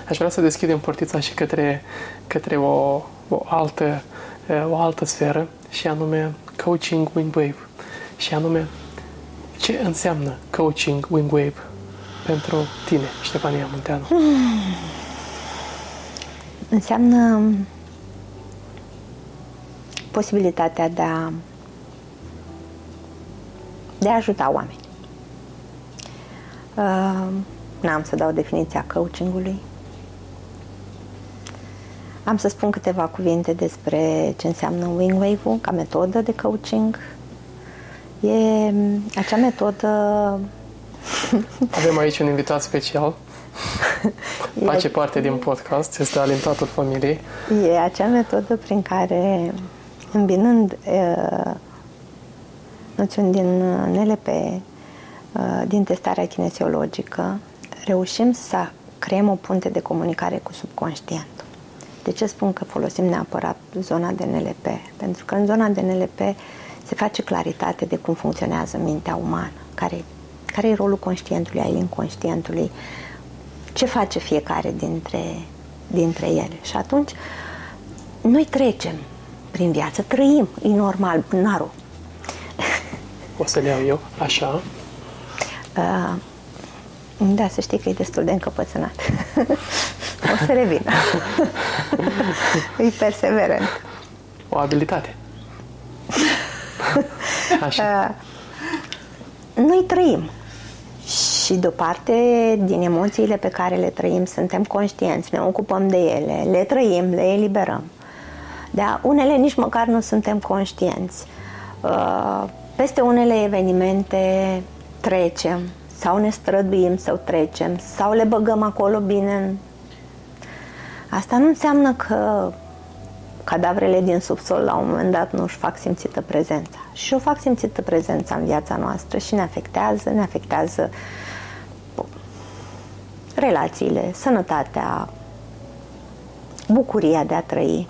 Aș vrea să deschidem portița și către, către o, o, altă, o altă sferă și anume coaching wingwave. Și anume, ce înseamnă coaching wingwave pentru tine, Ștefania Munteanu? Înseamnă posibilitatea de a, de a ajuta oameni. Uh, n-am să dau definiția coachingului. Am să spun câteva cuvinte despre ce înseamnă wingwave-ul ca metodă de coaching. E acea metodă Avem aici un invitat special. Face parte din podcast, este alintatul familiei. E acea metodă prin care, îmbinând uh, noțiuni din NLP, uh, din testarea kinesiologică, reușim să creăm o punte de comunicare cu subconștientul. De ce spun că folosim neapărat zona de NLP? Pentru că în zona de NLP se face claritate de cum funcționează mintea umană, care, care e rolul conștientului, al inconștientului, ce face fiecare dintre, dintre ele. Și atunci noi trecem prin viață, trăim, e normal, narul. O să le iau eu, așa. Uh, da, să știi că e destul de încăpățânat. o să revină. e perseverent. O abilitate. Așa. Uh, noi trăim și de o parte din emoțiile pe care le trăim suntem conștienți, ne ocupăm de ele, le trăim, le eliberăm. Dar unele nici măcar nu suntem conștienți. Uh, peste unele evenimente trecem sau ne străduim să trecem sau le băgăm acolo bine. Asta nu înseamnă că cadavrele din subsol la un moment dat nu își fac simțită prezența. Și o fac simțită prezența în viața noastră și ne afectează, ne afectează relațiile, sănătatea, bucuria de a trăi,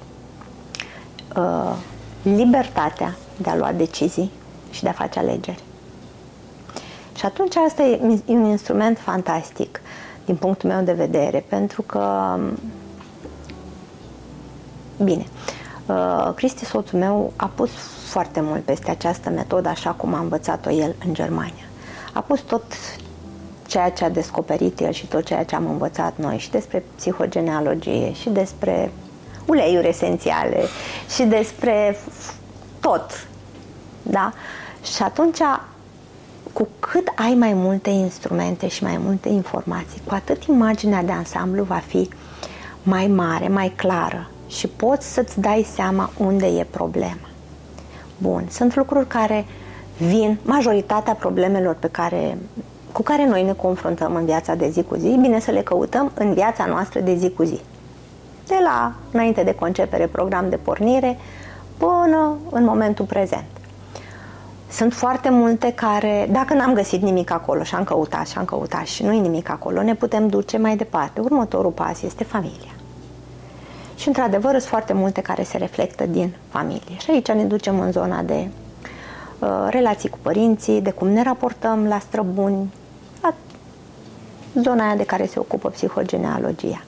uh, libertatea de a lua decizii și de a face alegeri. Și atunci asta e un instrument fantastic din punctul meu de vedere, pentru că Bine. Uh, Cristi, soțul meu, a pus foarte mult peste această metodă, așa cum a învățat-o el în Germania. A pus tot ceea ce a descoperit el și tot ceea ce am învățat noi și despre psihogenealogie și despre uleiuri esențiale și despre tot. Da? Și atunci, cu cât ai mai multe instrumente și mai multe informații, cu atât imaginea de ansamblu va fi mai mare, mai clară și poți să-ți dai seama unde e problema. Bun, sunt lucruri care vin, majoritatea problemelor pe care, cu care noi ne confruntăm în viața de zi cu zi, bine să le căutăm în viața noastră de zi cu zi. De la înainte de concepere, program de pornire, până în momentul prezent. Sunt foarte multe care, dacă n-am găsit nimic acolo și am căutat și am căutat și nu e nimic acolo, ne putem duce mai departe. Următorul pas este familia. Și într-adevăr sunt foarte multe care se reflectă din familie. Și aici ne ducem în zona de uh, relații cu părinții, de cum ne raportăm la străbuni, la zona aia de care se ocupă psihogenealogia.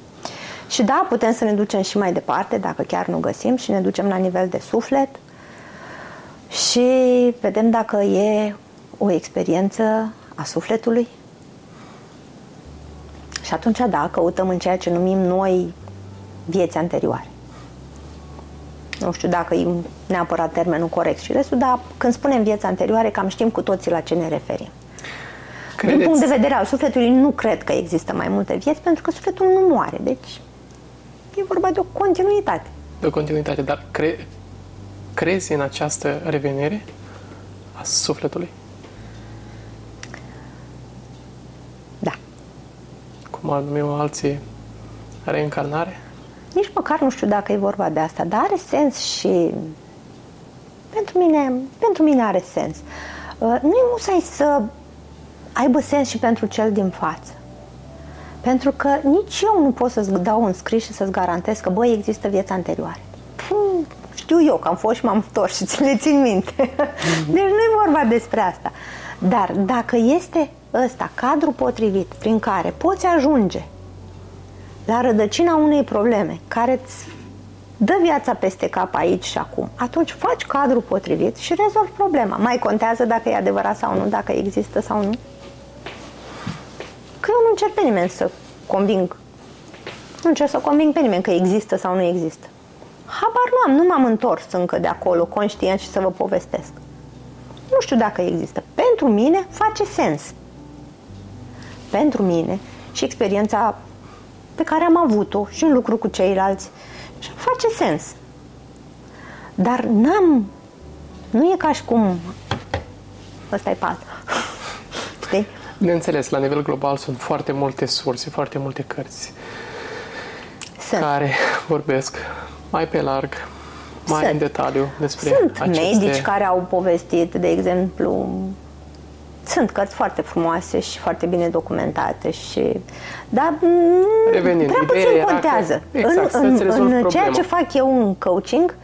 Și da, putem să ne ducem și mai departe, dacă chiar nu găsim, și ne ducem la nivel de suflet și vedem dacă e o experiență a sufletului. Și atunci, da, căutăm în ceea ce numim noi vieți anterioare. Nu știu dacă e neapărat termenul corect și restul, dar când spunem vieți anterioare, cam știm cu toții la ce ne referim. Credeți? Din punct de vedere al sufletului, nu cred că există mai multe vieți, pentru că sufletul nu moare. Deci, e vorba de o continuitate. De o continuitate, dar cre- crezi în această revenire a sufletului? Da. Cum ar numi alții reîncarnare? Nici măcar nu știu dacă e vorba de asta, dar are sens și pentru mine, pentru mine are sens. Uh, nu e musai să aibă sens și pentru cel din față. Pentru că nici eu nu pot să-ți dau un scris și să-ți garantez că, băi, există viața anterioare. Pum, știu eu că am fost și m-am întors și ți le țin minte. Deci nu e vorba despre asta. Dar dacă este ăsta cadrul potrivit prin care poți ajunge la rădăcina unei probleme care îți dă viața peste cap aici și acum, atunci faci cadrul potrivit și rezolvi problema. Mai contează dacă e adevărat sau nu, dacă există sau nu? Că eu nu încerc pe nimeni să conving, nu încerc să conving pe nimeni că există sau nu există. Habar nu am, nu m-am întors încă de acolo, conștient și să vă povestesc. Nu știu dacă există. Pentru mine face sens. Pentru mine și experiența pe care am avut-o și în lucru cu ceilalți. Și face sens. Dar n-am... Nu e ca și cum... Ăsta e pat. Știi? Bineînțeles, la nivel global sunt foarte multe surse, foarte multe cărți sunt. care vorbesc mai pe larg, mai sunt. în detaliu despre Sunt aceste... medici care au povestit, de exemplu, sunt cărți foarte frumoase și foarte bine documentate și dar Revenind, prea puțin contează. Că, exact, în, în, în ceea ce fac eu în coaching,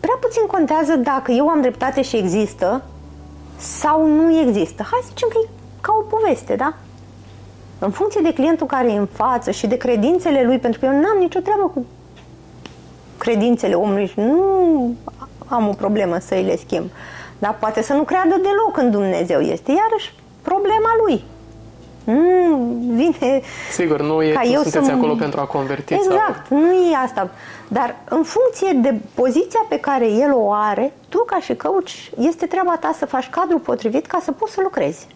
prea puțin contează dacă eu am dreptate și există sau nu există. Hai să zicem că e ca o poveste, da? În funcție de clientul care e în față și de credințele lui, pentru că eu n-am nicio treabă cu credințele omului și nu am o problemă să îi le schimb. Dar poate să nu creadă deloc în Dumnezeu. Este iarăși problema lui. Mm, vine Sigur, nu e ca eu sunteți să... acolo pentru a converti. Exact, sau... nu e asta. Dar în funcție de poziția pe care el o are, tu ca și coach, este treaba ta să faci cadrul potrivit ca să poți să lucrezi.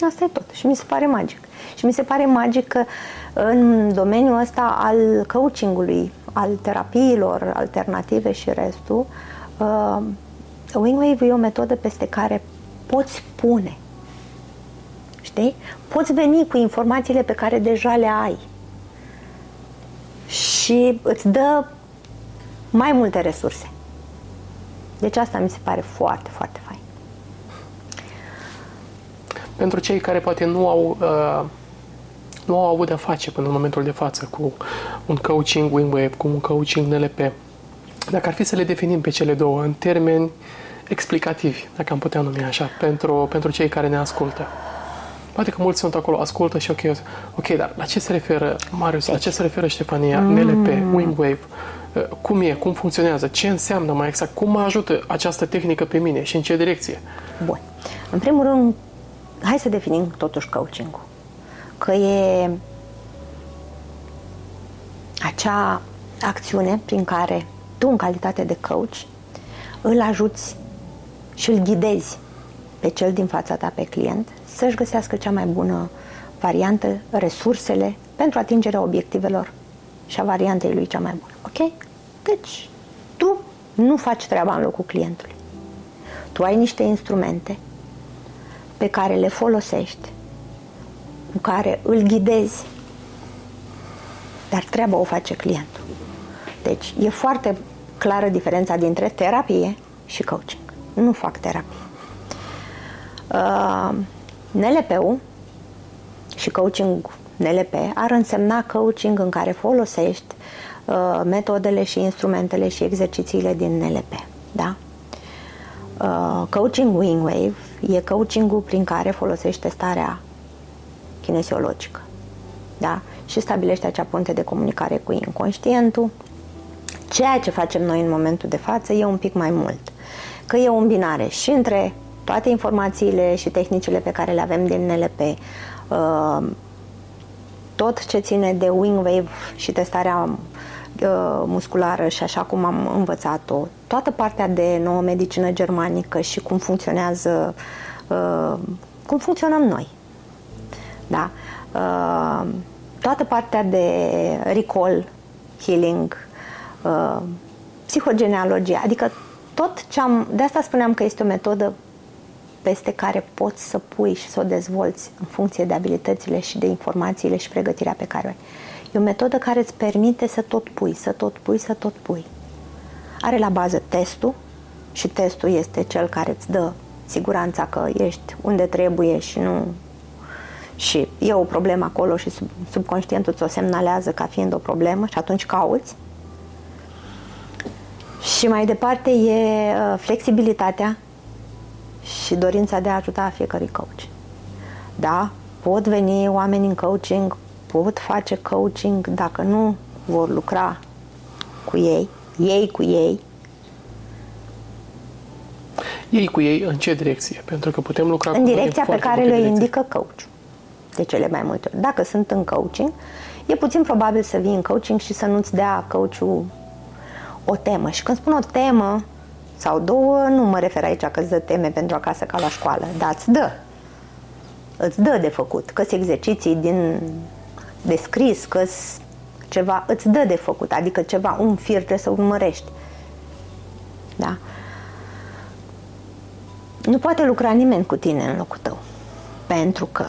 Asta e tot. Și mi se pare magic. Și mi se pare magic că în domeniul ăsta al coachingului, al terapiilor alternative și restul, uh, Wingwave e o metodă peste care poți pune. Știi? Poți veni cu informațiile pe care deja le ai. Și îți dă mai multe resurse. Deci asta mi se pare foarte, foarte fain. Pentru cei care poate nu au uh, nu au avut de-a face până în momentul de față cu un coaching Wingwave, cu un coaching NLP. Dacă ar fi să le definim pe cele două în termeni explicativi, dacă am putea numi așa, pentru, pentru cei care ne ascultă. Poate că mulți sunt acolo, ascultă și ok, ok, dar la ce se referă Marius, la ce se referă Ștefania, mm. NLP, Wingwave, uh, cum e, cum funcționează, ce înseamnă mai exact, cum mă ajută această tehnică pe mine și în ce direcție? Bun. În primul rând, hai să definim totuși coaching-ul. Că e acea acțiune prin care tu, în calitate de coach, îl ajuți și îl ghidezi pe cel din fața ta, pe client, să-și găsească cea mai bună variantă, resursele pentru atingerea obiectivelor și a variantei lui cea mai bună. Ok? Deci, tu nu faci treaba în locul clientului. Tu ai niște instrumente pe care le folosești, cu care îl ghidezi, dar treaba o face clientul. Deci, e foarte clară diferența dintre terapie și coaching. Nu fac terapie. Uh, NLP-ul și coaching NLP ar însemna coaching în care folosești uh, metodele și instrumentele și exercițiile din NLP. Da? Uh, coaching Wingwave e coachingul prin care folosește starea kinesiologică. Da? Și stabilește acea punte de comunicare cu inconștientul. Ceea ce facem noi în momentul de față e un pic mai mult. Că e o îmbinare și între toate informațiile și tehnicile pe care le avem din NLP, uh, tot ce ține de wingwave și testarea uh, musculară și așa cum am învățat-o, toată partea de nouă medicină germanică și cum funcționează, uh, cum funcționăm noi. Da? Toată partea de recall, healing, psihogenealogie, adică tot ce am, de asta spuneam că este o metodă peste care poți să pui și să o dezvolți în funcție de abilitățile și de informațiile și pregătirea pe care o ai. E o metodă care îți permite să tot pui, să tot pui, să tot pui. Are la bază testul și testul este cel care îți dă siguranța că ești unde trebuie și nu și e o problemă acolo și sub, subconștientul ți-o semnalează ca fiind o problemă și atunci cauți. Și mai departe e uh, flexibilitatea și dorința de a ajuta fiecare coach. Da, pot veni oameni în coaching, pot face coaching, dacă nu vor lucra cu ei, ei cu ei. Ei cu ei în ce direcție? Pentru că putem lucra în cu direcția pe care le indică coach. De cele mai multe ori. Dacă sunt în coaching, e puțin probabil să vii în coaching și să nu-ți dea coachul o temă. Și când spun o temă, sau două, nu mă refer aici că îți dă teme pentru acasă ca la școală, dar îți dă. Îți dă de făcut, că exerciții din descris, că ceva, îți dă de făcut, adică ceva, un fir trebuie să urmărești. Da? Nu poate lucra nimeni cu tine în locul tău. Pentru că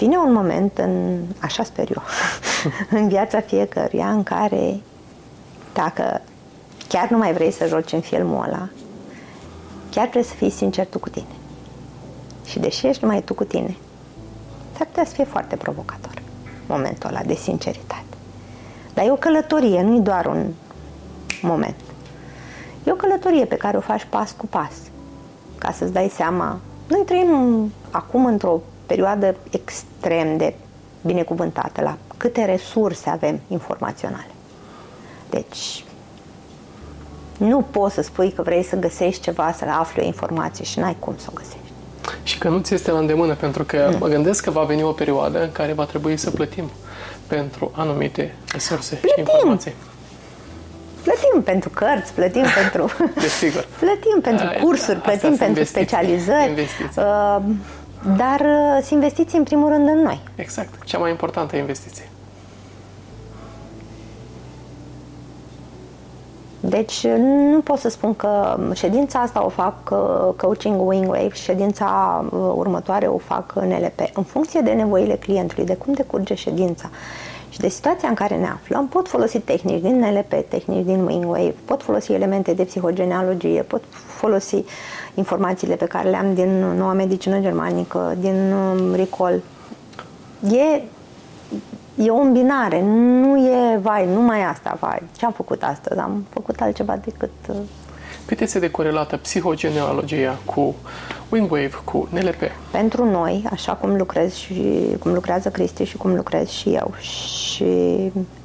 vine un moment în, așa sper eu, în viața fiecăruia în care dacă chiar nu mai vrei să joci în filmul ăla, chiar trebuie să fii sincer tu cu tine. Și deși ești numai tu cu tine, s-ar putea să fie foarte provocator momentul ăla de sinceritate. Dar e o călătorie, nu e doar un moment. E o călătorie pe care o faci pas cu pas, ca să-ți dai seama. Noi trăim acum într-o perioadă extrem de binecuvântată la câte resurse avem informaționale. Deci, nu poți să spui că vrei să găsești ceva, să afli o informație și n-ai cum să o găsești. Și că nu ți este la îndemână, pentru că mm. mă gândesc că va veni o perioadă în care va trebui să plătim pentru anumite resurse plătim. și informații. Plătim pentru cărți, plătim pentru... Desigur. plătim pentru cursuri, plătim pentru investiții. specializări. Investiții. Uh, dar uh, să investiți în primul rând în noi. Exact, cea mai importantă investiție. Deci nu pot să spun că ședința asta o fac uh, coaching Wingwave și ședința uh, următoare o fac în LP. În funcție de nevoile clientului, de cum decurge ședința și de situația în care ne aflăm, pot folosi tehnici din NLP, tehnici din Wingwave, pot folosi elemente de psihogenealogie, pot folosi uh, informațiile pe care le am din noua medicină germanică, din um, Ricol. E, e o îmbinare, nu e, vai, numai asta, vai, ce am făcut astăzi? Am făcut altceva decât... Uh, Cât este de corelată psihogenealogia cu Wingwave, cu NLP? Pentru noi, așa cum lucrez și cum lucrează Cristi și cum lucrez și eu și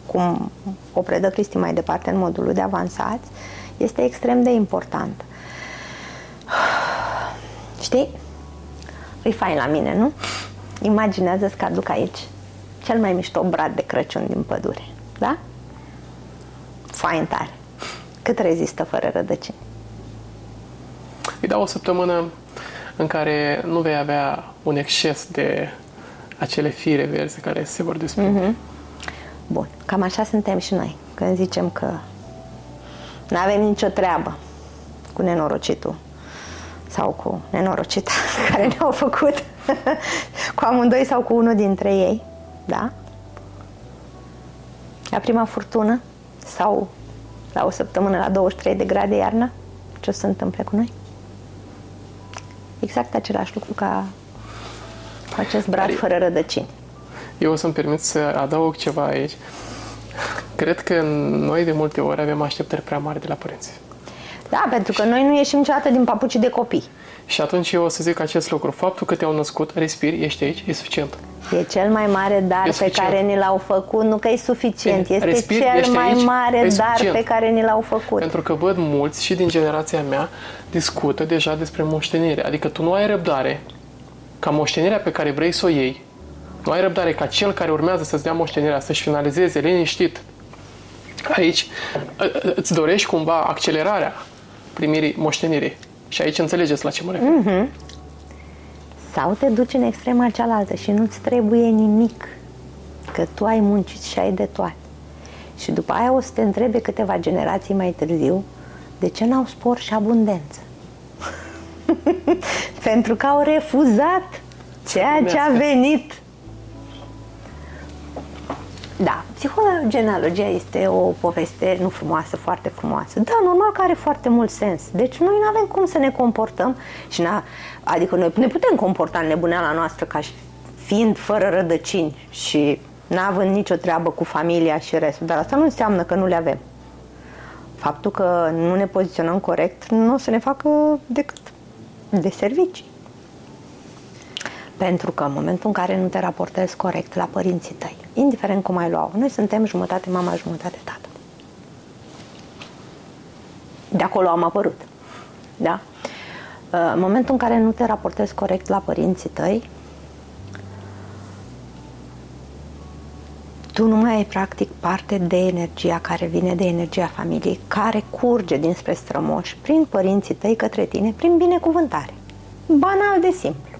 cum o predă Cristi mai departe în modulul de avansați, este extrem de important. Știi? E fain la mine, nu? Imaginează-ți că aduc aici cel mai mișto brad de Crăciun din pădure. Da? Fain tare. Cât rezistă fără rădăcini? Îi dau o săptămână în care nu vei avea un exces de acele fire verzi care se vor desprinde. Mm-hmm. Bun, cam așa suntem și noi. Când zicem că nu avem nicio treabă cu nenorocitul sau cu nenorocita care ne-au făcut cu amândoi sau cu unul dintre ei, da? La prima furtună sau la o săptămână la 23 de grade iarna, ce o să se întâmple cu noi? Exact același lucru ca cu acest brad fără rădăcini. Eu o să-mi permit să adaug ceva aici. Cred că noi de multe ori avem așteptări prea mari de la părinți. Da, pentru că noi nu ieșim niciodată din papucii de copii. Și atunci eu o să zic acest lucru. Faptul că te-au născut, respiri, ești aici, e suficient. E cel mai mare dar pe care ni l-au făcut, nu că e suficient, este respiri, cel mai aici, mare dar pe care ni l-au făcut. Pentru că văd mulți și din generația mea discută deja despre moștenire. Adică tu nu ai răbdare ca moștenirea pe care vrei să o iei, nu ai răbdare ca cel care urmează să-ți dea moștenirea să-și finalizeze liniștit. Aici îți dorești cumva accelerarea primirii moștenirii. Și aici înțelegeți la ce mă refer. Mm-hmm. Sau te duci în extrema cealaltă și nu-ți trebuie nimic, că tu ai muncit și ai de toate. Și după aia o să te întrebe câteva generații mai târziu de ce n-au spor și abundență. Pentru că au refuzat ceea ce a venit. Da, psihogenealogia este o poveste nu frumoasă, foarte frumoasă. Da, normal că are foarte mult sens. Deci noi nu avem cum să ne comportăm și n adică noi ne putem comporta în nebuneala noastră ca fiind fără rădăcini și n-având nicio treabă cu familia și restul, dar asta nu înseamnă că nu le avem. Faptul că nu ne poziționăm corect nu o să ne facă decât de servicii. Pentru că în momentul în care nu te raportezi corect la părinții tăi, indiferent cum ai luat, noi suntem jumătate mama, jumătate tată. De acolo am apărut. Da? În momentul în care nu te raportezi corect la părinții tăi, tu nu mai ai practic parte de energia care vine de energia familiei, care curge dinspre strămoși prin părinții tăi către tine, prin binecuvântare. Banal de simplu.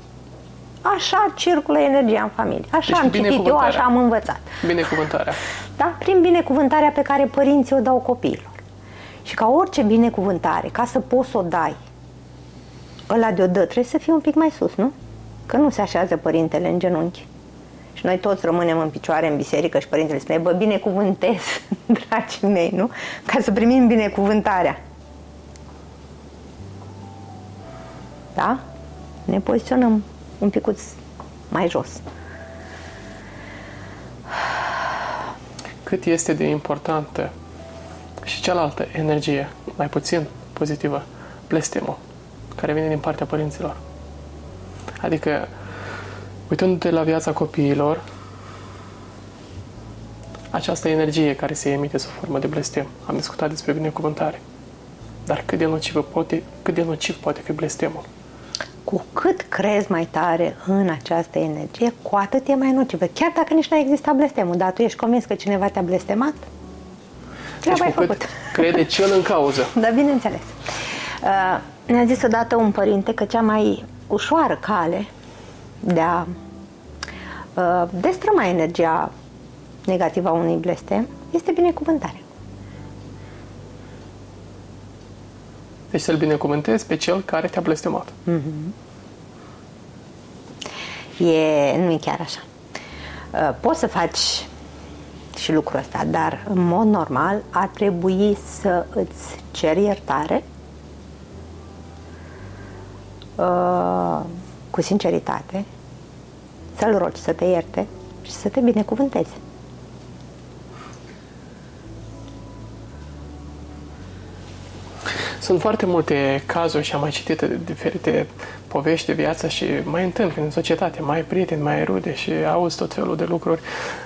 Așa circulă energia în familie. Așa deci am citit eu, așa am învățat. Binecuvântarea. Da? Prin binecuvântarea pe care părinții o dau copiilor. Și ca orice binecuvântare, ca să poți să o dai, ăla de-o dă, trebuie să fie un pic mai sus, nu? Că nu se așează părintele în genunchi. Și noi toți rămânem în picioare în biserică și părintele spune, bă, binecuvântez, dragii mei, nu? Ca să primim binecuvântarea. Da? Ne poziționăm un picuț mai jos. Cât este de importantă și cealaltă energie, mai puțin pozitivă, blestemul, care vine din partea părinților. Adică, uitându-te la viața copiilor, această energie care se emite sub formă de blestem. Am discutat despre binecuvântare. Dar cât de nociv poate, cât de nociv poate fi blestemul? Cu cât crezi mai tare în această energie, cu atât e mai nocivă. Chiar dacă nici nu a existat blestemul, dar tu ești convins că cineva te-a blestemat, treaba deci, ai făcut. crede cel în cauză. Da, bineînțeles. Uh, ne-a zis odată un părinte că cea mai ușoară cale de a uh, destrăma energia negativă a unui blestem este binecuvântarea. Deci să-l binecuvântezi pe cel care te-a blestemat. Mm-hmm. E, nu e chiar așa. Uh, poți să faci și lucrul ăsta, dar în mod normal ar trebui să îți ceri iertare uh, cu sinceritate, să-l rogi să te ierte și să te binecuvânteze. Sunt foarte multe cazuri și am mai citit de diferite povești de viață și mai întâmplă în societate, mai prieteni, mai rude și auzi tot felul de lucruri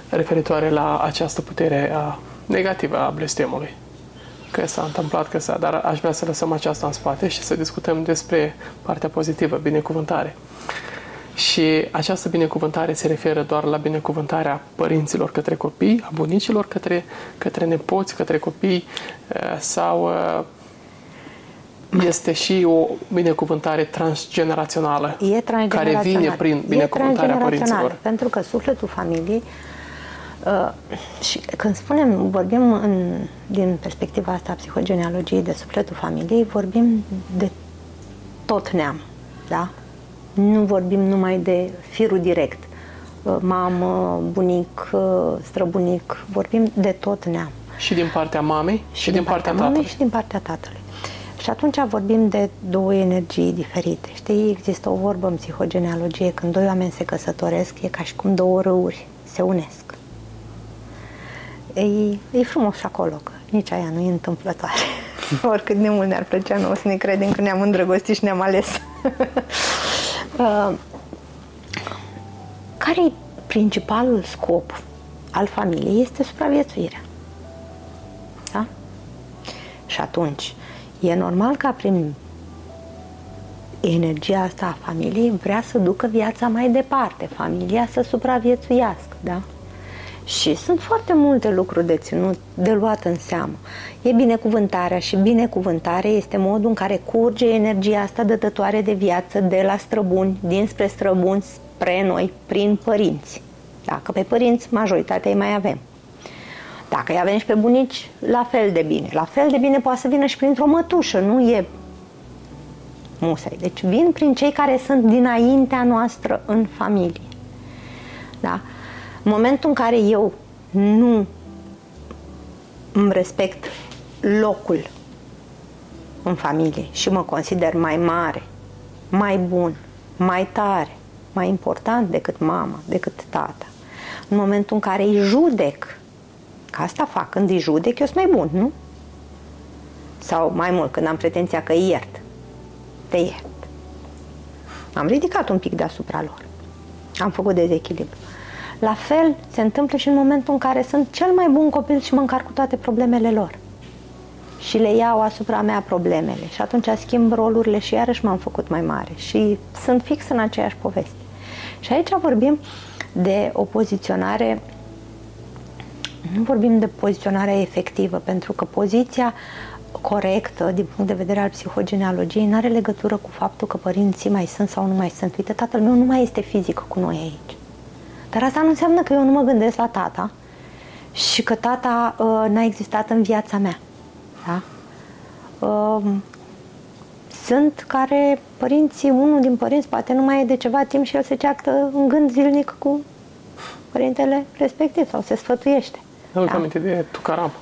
referitoare la această putere a negativă a blestemului. că s-a întâmplat, că s-a, dar aș vrea să lăsăm aceasta în spate și să discutăm despre partea pozitivă, binecuvântare. Și această binecuvântare se referă doar la binecuvântarea părinților către copii, a bunicilor către, către nepoți, către copii uh, sau uh, este și o binecuvântare transgeneraționă e transgenerațional. care vine prin binecuvântarea părinților. Pentru că sufletul familiei Uh, și când spunem, vorbim în, din perspectiva asta a psihogenealogiei de sufletul familiei, vorbim de tot neam, da? Nu vorbim numai de firul direct, uh, mamă, bunic, uh, străbunic, vorbim de tot neam. Și din partea mamei și, și din, din partea, partea tatălui. și din partea tatălui. Și atunci vorbim de două energii diferite. Știi, există o vorbă în psihogenealogie, când doi oameni se căsătoresc, e ca și cum două râuri se unesc. E, e frumos și acolo, că nici aia nu e întâmplătoare. Oricât de mult ne-ar plăcea nouă să ne credem că ne-am îndrăgostit și ne-am ales. uh, care e principalul scop al familiei? Este supraviețuirea. Da? Și atunci, e normal ca prin energia asta a familiei vrea să ducă viața mai departe, familia să supraviețuiască, da? Și sunt foarte multe lucruri de ținut, de luat în seamă. E binecuvântarea și binecuvântarea este modul în care curge energia asta dătătoare de viață de la străbuni, dinspre străbuni, spre noi, prin părinți. Dacă pe părinți, majoritatea îi mai avem. Dacă îi avem și pe bunici, la fel de bine. La fel de bine poate să vină și printr-o mătușă, nu e musai. Deci vin prin cei care sunt dinaintea noastră în familie. Da? În momentul în care eu nu îmi respect locul în familie și mă consider mai mare, mai bun, mai tare, mai important decât mama, decât tata, în momentul în care îi judec, că asta fac, când îi judec, eu sunt mai bun, nu? Sau mai mult, când am pretenția că îi iert, te iert. Am ridicat un pic deasupra lor. Am făcut dezechilibru. La fel se întâmplă și în momentul în care sunt cel mai bun copil și mă încarc cu toate problemele lor. Și le iau asupra mea problemele. Și atunci schimb rolurile și iarăși m-am făcut mai mare. Și sunt fix în aceeași poveste. Și aici vorbim de o poziționare nu vorbim de poziționarea efectivă, pentru că poziția corectă, din punct de vedere al psihogenealogiei, nu are legătură cu faptul că părinții mai sunt sau nu mai sunt. Uite, tatăl meu nu mai este fizic cu noi aici. Dar asta nu înseamnă că eu nu mă gândesc la tata și că tata uh, n-a existat în viața mea. Da? Uh, sunt care părinții, unul din părinți poate nu mai e de ceva timp și el se ceartă în gând zilnic cu părintele respectiv sau se sfătuiește. Nu da? aminte de Tucaram.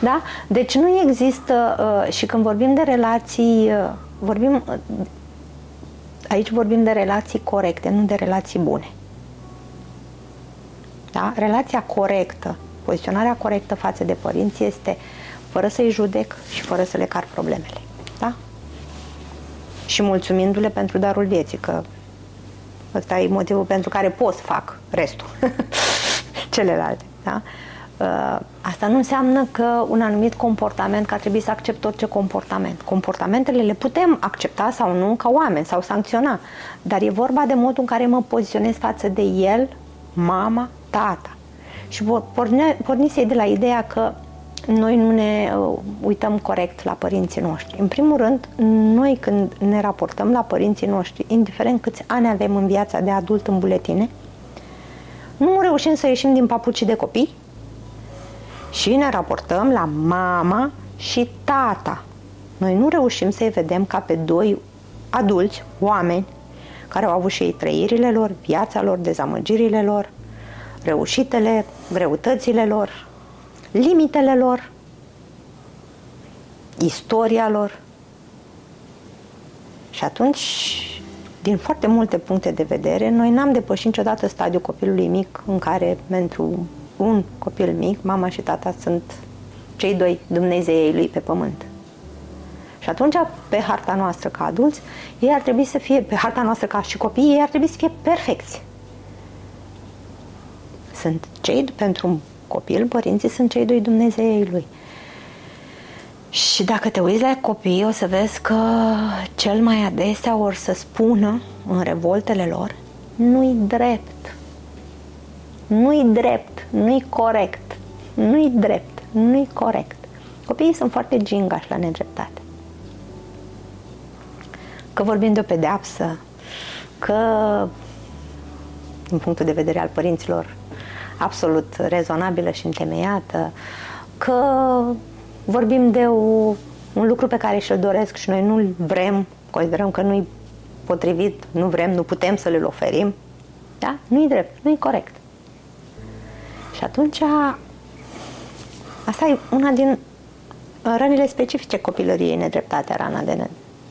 Da? Deci nu există, uh, și când vorbim de relații, uh, vorbim, uh, aici vorbim de relații corecte, nu de relații bune. Da? Relația corectă, poziționarea corectă față de părinți este fără să-i judec și fără să le car problemele. Da? Și mulțumindu-le pentru darul vieții, că ăsta e motivul pentru care pot să fac restul, celelalte. Da? Uh, asta nu înseamnă că un anumit comportament, că ar trebui să accept orice comportament. Comportamentele le putem accepta sau nu ca oameni sau sancționa, dar e vorba de modul în care mă poziționez față de el, mama, tata. Și porne, pornise de la ideea că noi nu ne uh, uităm corect la părinții noștri. În primul rând, noi când ne raportăm la părinții noștri, indiferent câți ani avem în viața de adult în buletine, nu reușim să ieșim din papucii de copii și ne raportăm la mama și tata. Noi nu reușim să-i vedem ca pe doi adulți, oameni, care au avut și ei trăirile lor, viața lor, dezamăgirile lor, reușitele, greutățile lor, limitele lor, istoria lor. Și atunci, din foarte multe puncte de vedere, noi n-am depășit niciodată stadiul copilului mic în care, pentru un copil mic, mama și tata sunt cei doi Dumnezeii lui pe pământ. Și atunci, pe harta noastră ca adulți, ei ar trebui să fie, pe harta noastră ca și copii, ei ar trebui să fie perfecți sunt cei, pentru un copil, părinții sunt cei doi Dumnezeii lui. Și dacă te uiți la copii, o să vezi că cel mai adesea or să spună în revoltele lor nu-i drept. Nu-i drept, nu-i corect, nu-i drept, nu-i corect. Copiii sunt foarte gingași la nedreptate. Că vorbim de o pedeapsă, că din punctul de vedere al părinților absolut rezonabilă și întemeiată, că vorbim de o, un lucru pe care și-l doresc și noi nu-l vrem, considerăm că nu-i potrivit, nu vrem, nu putem să le oferim, da? Nu-i drept, nu-i corect. Și atunci, asta e una din rănile specifice copilăriei, nedreptatea, rana de, ne,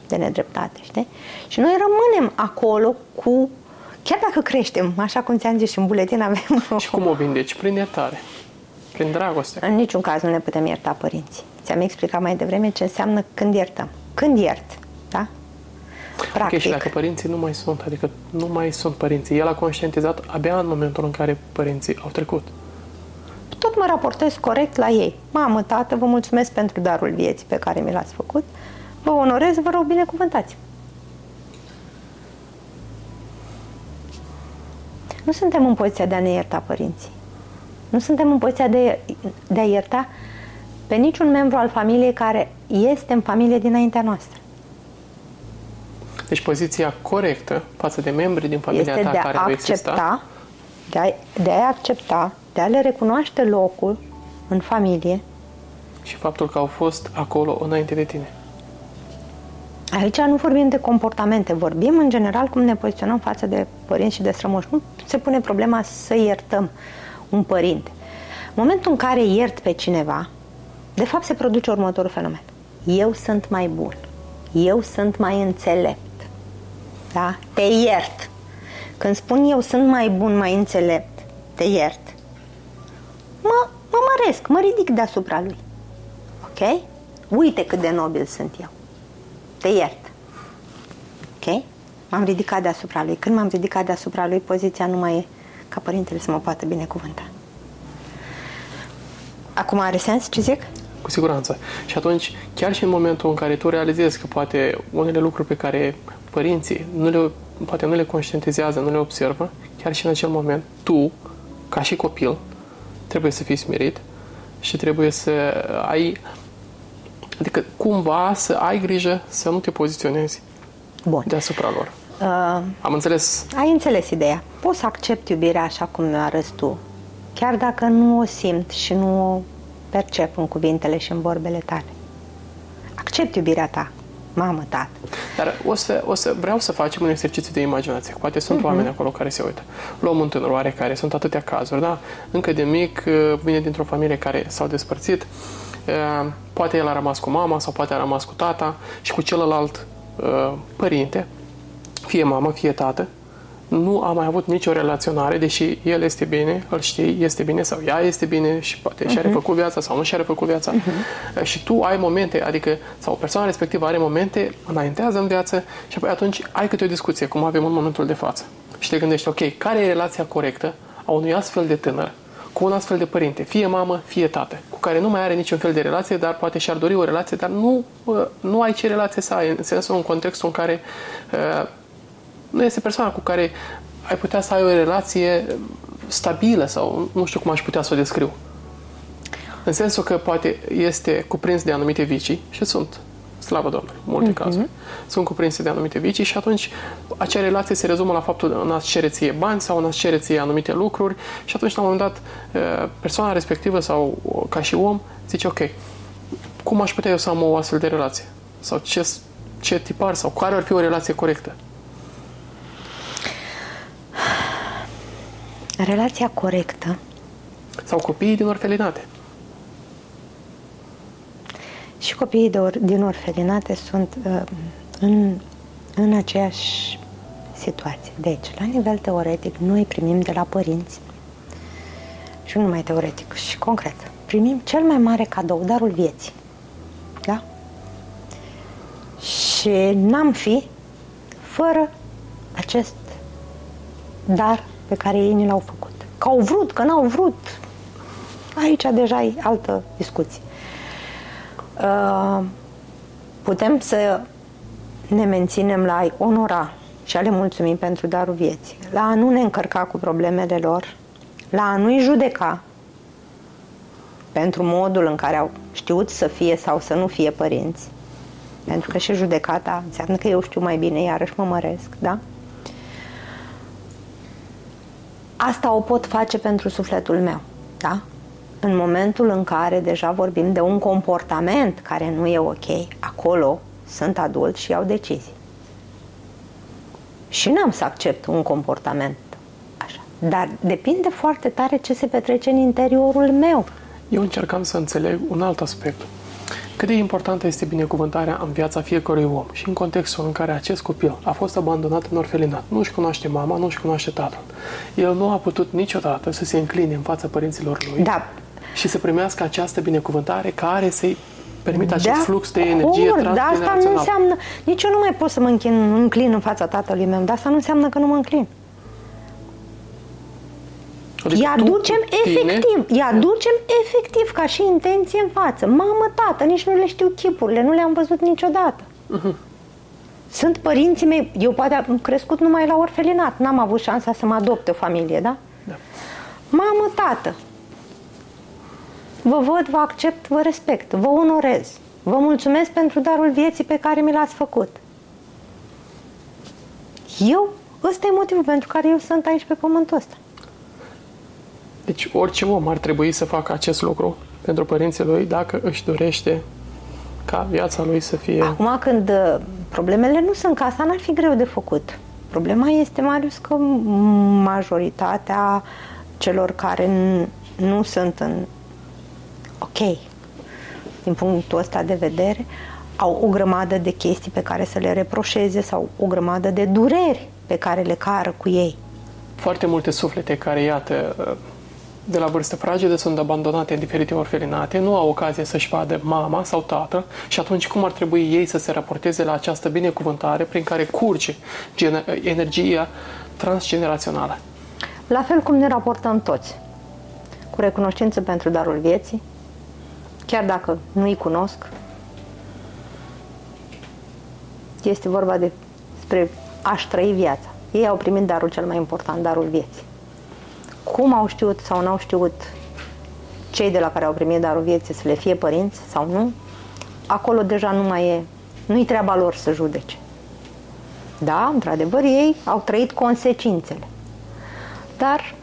de nedreptate, știi? Și noi rămânem acolo cu, chiar dacă creștem, așa cum ți-am zis și în buletin avem... Și cum o vindeci? Prin iertare. Prin dragoste. În niciun caz nu ne putem ierta părinții. Ți-am explicat mai devreme ce înseamnă când iertăm. Când iert, da? Practic. Okay, și dacă părinții nu mai sunt, adică nu mai sunt părinții, el a conștientizat abia în momentul în care părinții au trecut. Tot mă raportez corect la ei. Mamă, tată, vă mulțumesc pentru darul vieții pe care mi l-ați făcut. Vă onorez, vă rog, binecuvântați. Nu suntem în poziția de a ne ierta părinții. Nu suntem în poziția de, de a ierta pe niciun membru al familiei care este în familie dinaintea noastră. Deci poziția corectă față de membrii din familia este ta de care a au accepta, de a, de a accepta, de a le recunoaște locul în familie. Și faptul că au fost acolo înainte de tine. Aici nu vorbim de comportamente, vorbim în general cum ne poziționăm față de părinți și de strămoși. Nu se pune problema să iertăm un părinte. În momentul în care iert pe cineva, de fapt se produce următorul fenomen. Eu sunt mai bun. Eu sunt mai înțelept. Da? Te iert. Când spun eu sunt mai bun, mai înțelept, te iert, mă, mă măresc, mă ridic deasupra lui. Ok? Uite cât de nobil sunt eu. Te iert. Ok? M-am ridicat deasupra lui. Când m-am ridicat deasupra lui, poziția nu mai e ca părintele să mă poată binecuvânta. Acum are sens ce zic? Cu siguranță. Și atunci, chiar și în momentul în care tu realizezi că poate unele lucruri pe care părinții nu le, poate nu le conștientizează, nu le observă, chiar și în acel moment, tu, ca și copil, trebuie să fii smirit și trebuie să ai Adică cumva să ai grijă să nu te poziționezi Bun. deasupra lor. Uh, Am înțeles. Ai înțeles ideea. Poți să accept iubirea așa cum ne arăți tu, chiar dacă nu o simt și nu o percep în cuvintele și în vorbele tale. Accept iubirea ta, mamă, tată. Dar o să, o să vreau să facem un exercițiu de imaginație. Poate sunt uh-huh. oameni acolo care se uită. Luăm un tânăr oarecare, sunt atâtea cazuri, da? Încă de mic uh, vine dintr-o familie care s-au despărțit. Uh, poate el a rămas cu mama sau poate a rămas cu tata și cu celălalt uh, părinte, fie mamă, fie tată, nu a mai avut nicio relaționare, deși el este bine, îl știi, este bine sau ea este bine și poate uh-huh. și-a mhm. refăcut viața sau nu și-a refăcut viața. Uh-huh. Și tu ai momente, adică, sau persoana respectivă are momente, înaintează în viață și apoi atunci ai câte o discuție, cum avem în momentul de față. Și te gândești, ok, care e relația corectă a unui astfel de tânăr cu un astfel de părinte, fie mamă, fie tată, cu care nu mai are niciun fel de relație, dar poate și-ar dori o relație, dar nu, nu ai ce relație să ai, în sensul, în contextul în care uh, nu este persoana cu care ai putea să ai o relație stabilă sau nu știu cum aș putea să o descriu. În sensul că poate este cuprins de anumite vicii și sunt, slavă Domnului, multe mm-hmm. cazuri, sunt cuprinse de anumite vicii și atunci acea relație se rezumă la faptul în a cere ție bani sau în a cere ție anumite lucruri și atunci la un moment dat persoana respectivă sau ca și om zice ok, cum aș putea eu să am o astfel de relație? Sau ce, ce tipar sau care ar fi o relație corectă? Relația corectă. Sau copiii din orfelinate. Și copiii de or, din orfelinate sunt uh, în, în aceeași situație. Deci, la nivel teoretic, noi primim de la părinți și nu numai teoretic, și concret. Primim cel mai mare cadou, darul vieții. Da? Și n-am fi fără acest dar pe care ei ni l-au făcut. Că au vrut, că n-au vrut. Aici deja e altă discuție. uh, putem să ne menținem la a onora și a le mulțumi pentru darul vieții, la a nu ne încărca cu problemele lor, la a nu-i judeca pentru modul în care au știut să fie sau să nu fie părinți. Pentru că și judecata înseamnă că eu știu mai bine, iarăși mă măresc, da? Asta o pot face pentru sufletul meu, da? În momentul în care deja vorbim de un comportament care nu e ok, acolo sunt adult și iau decizii. Și n-am să accept un comportament așa. Dar depinde foarte tare ce se petrece în interiorul meu. Eu încercam să înțeleg un alt aspect. Cât de importantă este binecuvântarea în viața fiecărui om și în contextul în care acest copil a fost abandonat în orfelinat. Nu-și cunoaște mama, nu-și cunoaște tatăl. El nu a putut niciodată să se încline în fața părinților lui Da, și să primească această binecuvântare care să-i permită acest de flux de energie acord, dar asta nu transgenerațional. înseamnă... Nici eu nu mai pot să mă închin, înclin în fața tatălui meu, dar asta nu înseamnă că nu mă înclin. Adică Îi tu, aducem cu tine, efectiv, îi aducem efectiv ca și intenție în față. Mamă, tată, nici nu le știu chipurile, nu le-am văzut niciodată. Mhm. Sunt părinții mei, eu poate am crescut numai la orfelinat, n-am avut șansa să mă adopte o familie, da? Da. Mamă, tată, vă văd, vă accept, vă respect, vă onorez. Vă mulțumesc pentru darul vieții pe care mi l-ați făcut. Eu, ăsta e motivul pentru care eu sunt aici pe pământul ăsta. Deci orice om ar trebui să facă acest lucru pentru părinții lui dacă își dorește ca viața lui să fie... Acum când uh, problemele nu sunt ca asta, n-ar fi greu de făcut. Problema este, Marius, că majoritatea celor care n- nu sunt în ok din punctul ăsta de vedere, au o grămadă de chestii pe care să le reproșeze sau o grămadă de dureri pe care le cară cu ei. Foarte multe suflete care, iată, de la vârstă fragedă sunt abandonate în diferite orfelinate, nu au ocazie să-și vadă mama sau tată și atunci cum ar trebui ei să se raporteze la această binecuvântare prin care curge gener- energia transgenerațională? La fel cum ne raportăm toți, cu recunoștință pentru darul vieții, chiar dacă nu-i cunosc, este vorba de, despre a-și trăi viața. Ei au primit darul cel mai important, darul vieții. Cum au știut sau n-au știut cei de la care au primit darul vieții să le fie părinți sau nu, acolo deja nu mai e, nu-i treaba lor să judece. Da, într-adevăr, ei au trăit consecințele. Dar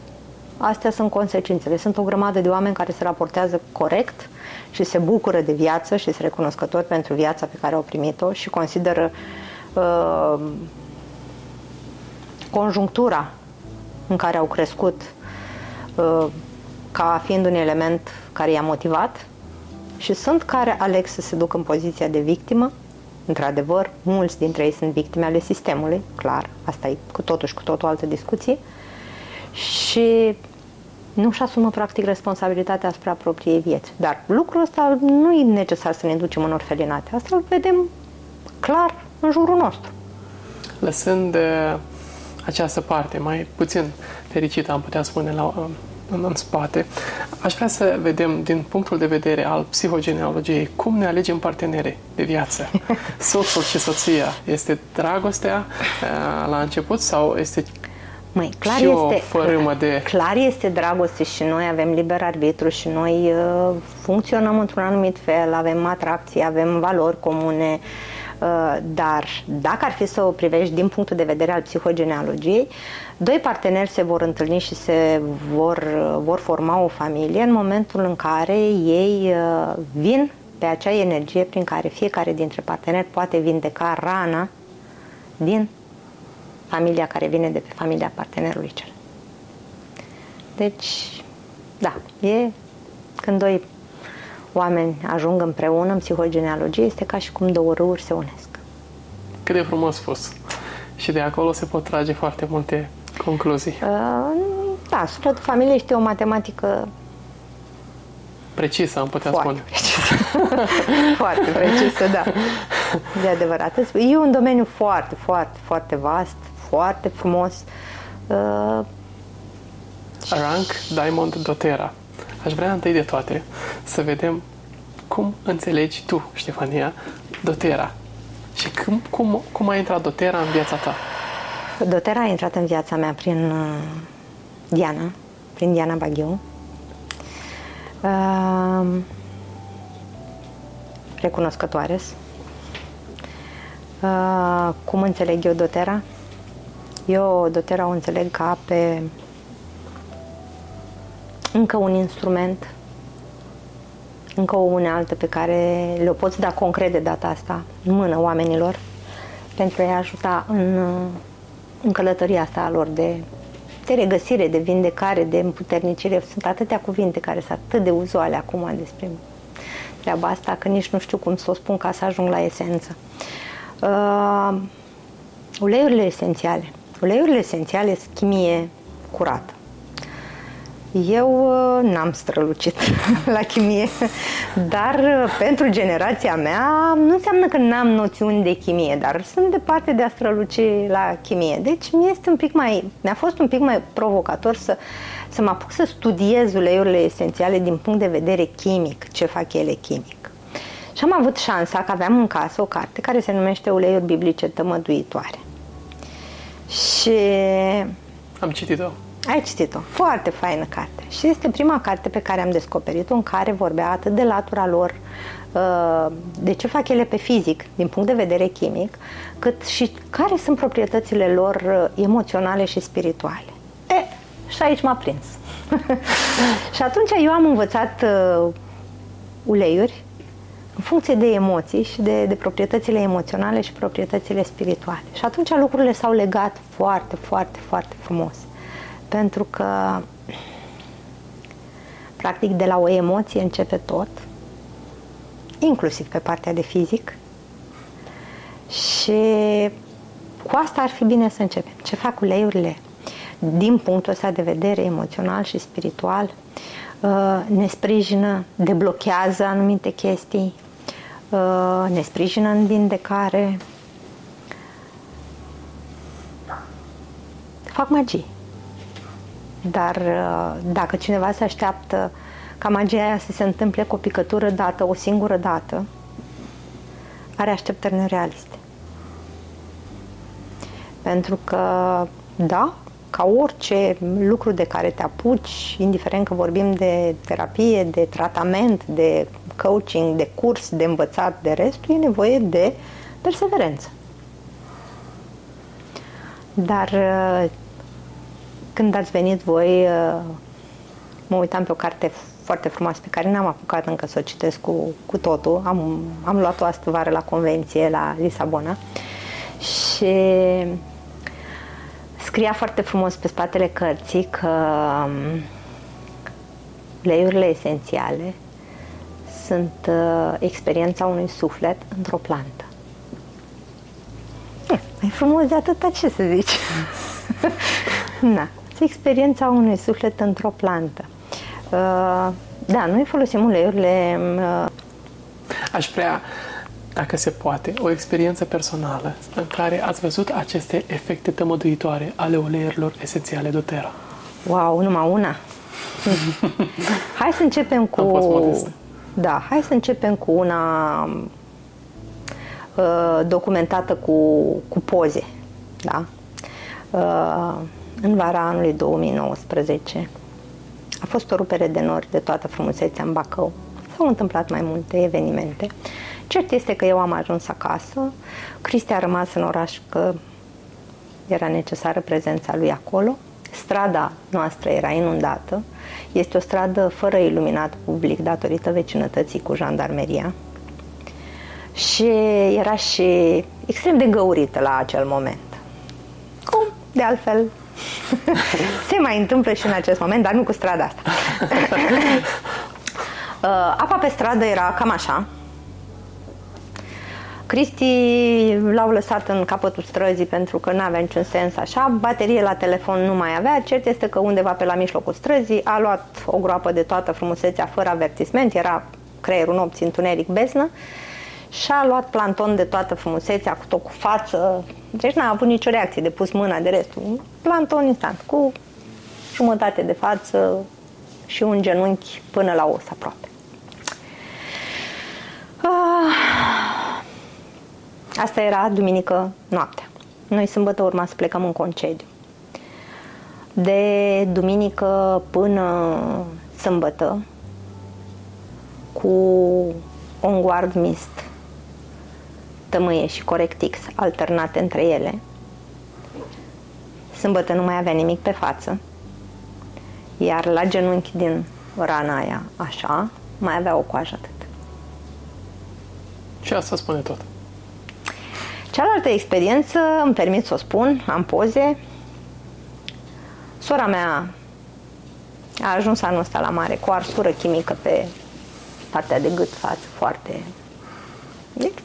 astea sunt consecințele. Sunt o grămadă de oameni care se raportează corect și se bucură de viață și sunt recunoscători pentru viața pe care au primit-o și consideră uh, conjunctura în care au crescut uh, ca fiind un element care i-a motivat și sunt care aleg să se ducă în poziția de victimă. Într-adevăr, mulți dintre ei sunt victime ale sistemului, clar, asta e cu totul și cu totul o altă discuție. Și nu-și asumă practic responsabilitatea asupra propriei vieți. Dar lucrul ăsta nu e necesar să ne ducem în orfelinate. Asta îl vedem clar în jurul nostru. Lăsând uh, această parte mai puțin fericită, am putea spune, la, uh, în, în spate, aș vrea să vedem din punctul de vedere al psihogenealogiei cum ne alegem partenere de viață. Soțul și soția este dragostea uh, la început sau este Măi, clar și o este, fărâmă de... clar este dragoste și noi avem liber arbitru și noi uh, funcționăm într-un anumit fel, avem atracții, avem valori comune, uh, dar dacă ar fi să o privești din punctul de vedere al psihogenealogiei, doi parteneri se vor întâlni și se vor, uh, vor forma o familie în momentul în care ei uh, vin pe acea energie prin care fiecare dintre parteneri poate vindeca rana din familia care vine de pe familia partenerului cel. Deci, da, e când doi oameni ajung împreună în psihogenealogie, este ca și cum două râuri se unesc. Cât de frumos spus. Și de acolo se pot trage foarte multe concluzii. Uh, Da, sufletul familiei este o matematică Precisă, am putea foarte spune. precisă. foarte precisă, da. De adevărat. E un domeniu foarte, foarte, foarte vast, foarte frumos. Uh, Rank Diamond Dotera. Aș vrea întâi de toate să vedem cum înțelegi tu, Ștefania, dotera? Și cum, cum, cum a intrat dotera în viața ta? Dotera a intrat în viața mea prin uh, Diana, prin Diana Baghiu. Uh, recunoscătoare. Uh, cum înțeleg eu dotera? Eu dotera o înțeleg ca pe încă un instrument, încă o unealtă pe care le-o poți da concret de data asta în mână oamenilor pentru a-i ajuta în, în călătoria asta a lor de, de regăsire, de vindecare, de împuternicire. Sunt atâtea cuvinte care sunt atât de uzuale acum despre treaba asta, că nici nu știu cum să o spun ca să ajung la esență. Uh, uleiurile esențiale. Uleiurile esențiale sunt chimie curată. Eu uh, n-am strălucit la chimie, dar uh, pentru generația mea nu înseamnă că n-am noțiuni de chimie, dar sunt departe de a străluci la chimie. Deci mi este un pic mai, mi-a fost un pic mai provocator să, să mă apuc să studiez uleiurile esențiale din punct de vedere chimic, ce fac ele chimic. Și am avut șansa că aveam în casă o carte care se numește Uleiuri biblice tămăduitoare. Și... Am citit-o. Ai citit-o. Foarte faină carte. Și este prima carte pe care am descoperit-o în care vorbea atât de latura lor, uh, de ce fac ele pe fizic, din punct de vedere chimic, cât și care sunt proprietățile lor uh, emoționale și spirituale. E, și aici m-a prins. și atunci eu am învățat uh, uleiuri în funcție de emoții și de, de proprietățile emoționale și proprietățile spirituale. Și atunci lucrurile s-au legat foarte, foarte, foarte frumos pentru că practic de la o emoție începe tot, inclusiv pe partea de fizic. Și cu asta ar fi bine să începem. Ce fac uleiurile? Din punctul ăsta de vedere emoțional și spiritual, uh, ne sprijină, deblochează anumite chestii, uh, ne sprijină în vindecare, fac magie. Dar uh, dacă cineva se așteaptă ca magia aia să se întâmple cu o picătură dată, o singură dată, are așteptări nerealiste. Pentru că, da, ca orice lucru de care te apuci, indiferent că vorbim de terapie, de tratament, de coaching, de curs, de învățat, de restul, e nevoie de perseverență. Dar uh, când ați venit voi, uh, mă uitam pe o carte foarte frumoasă pe care n-am apucat încă să o citesc cu, cu totul. Am, am luat-o astă vară la convenție la Lisabona și scria foarte frumos pe spatele cărții că um, leiurile esențiale sunt uh, experiența unui suflet într-o plantă. Eh, mai frumos de atâta ce să zici. Na experiența unui suflet într-o plantă. Uh, da, noi folosim uleiurile... Uh, Aș vrea, dacă se poate, o experiență personală în care ați văzut aceste efecte tămăduitoare ale uleiurilor esențiale doTERRA. Wow, numai una? hai să începem cu... Da, hai să începem cu una uh, documentată cu, cu poze. Da? Uh, în vara anului 2019. A fost o rupere de nori de toată frumusețea în Bacău. S-au întâmplat mai multe evenimente. Cert este că eu am ajuns acasă, Cristi a rămas în oraș că era necesară prezența lui acolo. Strada noastră era inundată. Este o stradă fără iluminat public datorită vecinătății cu jandarmeria. Și era și extrem de găurită la acel moment. Cum, de altfel, Se mai întâmplă și în acest moment, dar nu cu strada asta. Uh, apa pe stradă era cam așa. Cristi l-au lăsat în capătul străzii pentru că nu avea niciun sens așa. Baterie la telefon nu mai avea. Cert este că undeva pe la mijlocul străzii a luat o groapă de toată frumusețea fără avertisment. Era creierul nopții întuneric beznă și a luat planton de toată frumusețea, cu tot cu față, deci n-a avut nicio reacție de pus mâna de restul. Planton instant, cu jumătate de față și un genunchi până la os aproape. Ah. Asta era duminică noaptea. Noi sâmbătă urma să plecăm în concediu. De duminică până sâmbătă, cu un guard mist tămâie și corectix alternate între ele. Sâmbătă nu mai avea nimic pe față, iar la genunchi din rana aia, așa, mai avea o coajă atât. Și asta spune tot. Cealaltă experiență, îmi permit să o spun, am poze. Sora mea a ajuns anul ăsta la mare cu arsură chimică pe partea de gât față, foarte deci,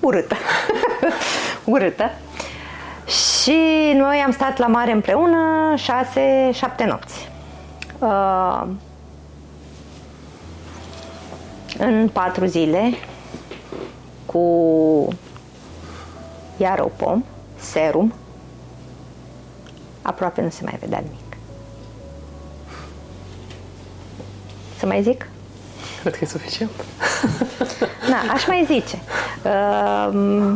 urâtă. urâtă. Și noi am stat la mare împreună șase, șapte nopți. Uh, în patru zile cu iaropom, serum, aproape nu se mai vedea nimic. Să mai zic? Cred că e suficient. Da, aș mai zice. Uh,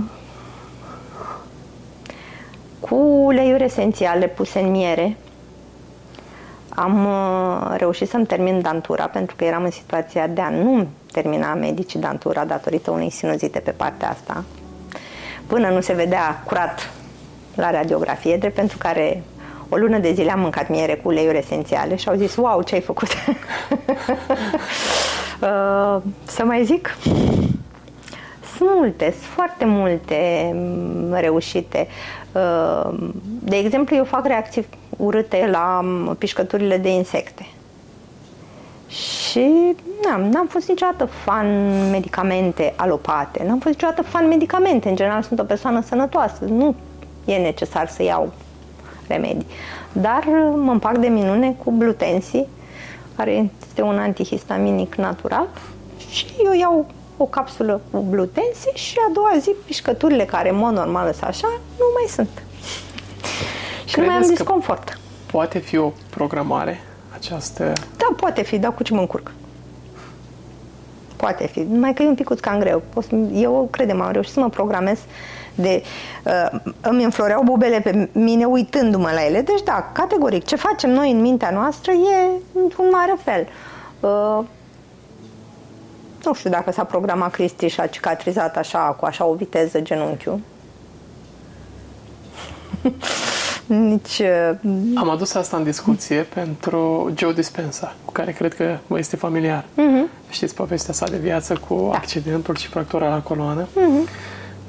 cu uleiuri esențiale puse în miere, am uh, reușit să-mi termin dantura pentru că eram în situația de a nu termina medicii dantura datorită unei sinuzite pe partea asta. Până nu se vedea curat la radiografie, drept pentru care o lună de zile am mâncat miere cu uleiuri esențiale și au zis, wow, ce ai făcut? uh, să mai zic? Sunt multe, sunt foarte multe mm, reușite. Uh, de exemplu, eu fac reacții urâte la mm, pișcăturile de insecte. Și n-am, n-am fost niciodată fan medicamente alopate, n-am fost niciodată fan medicamente. În general sunt o persoană sănătoasă, nu e necesar să iau remedii. Dar mă împac de minune cu blutensi, care este un antihistaminic natural și eu iau o capsulă cu blutensi și a doua zi pișcăturile care în mod normal sunt așa, nu mai sunt. și nu mai am disconfort. Poate fi o programare această... Da, poate fi, dar cu ce mă încurc? Poate fi, numai că e un pic cam greu. Eu, credem, am reușit să mă programez de... Uh, îmi înfloreau bubele pe mine uitându-mă la ele. Deci, da, categoric, ce facem noi în mintea noastră e un mare fel. Uh, nu știu dacă s-a programat Cristi și a cicatrizat așa, cu așa o viteză genunchiul. Nici... Uh, Am adus asta în discuție pentru Joe Dispensa, cu care cred că vă este familiar. Uh-huh. Știți povestea sa de viață cu da. accidentul și fractura la coloană. Uh-huh.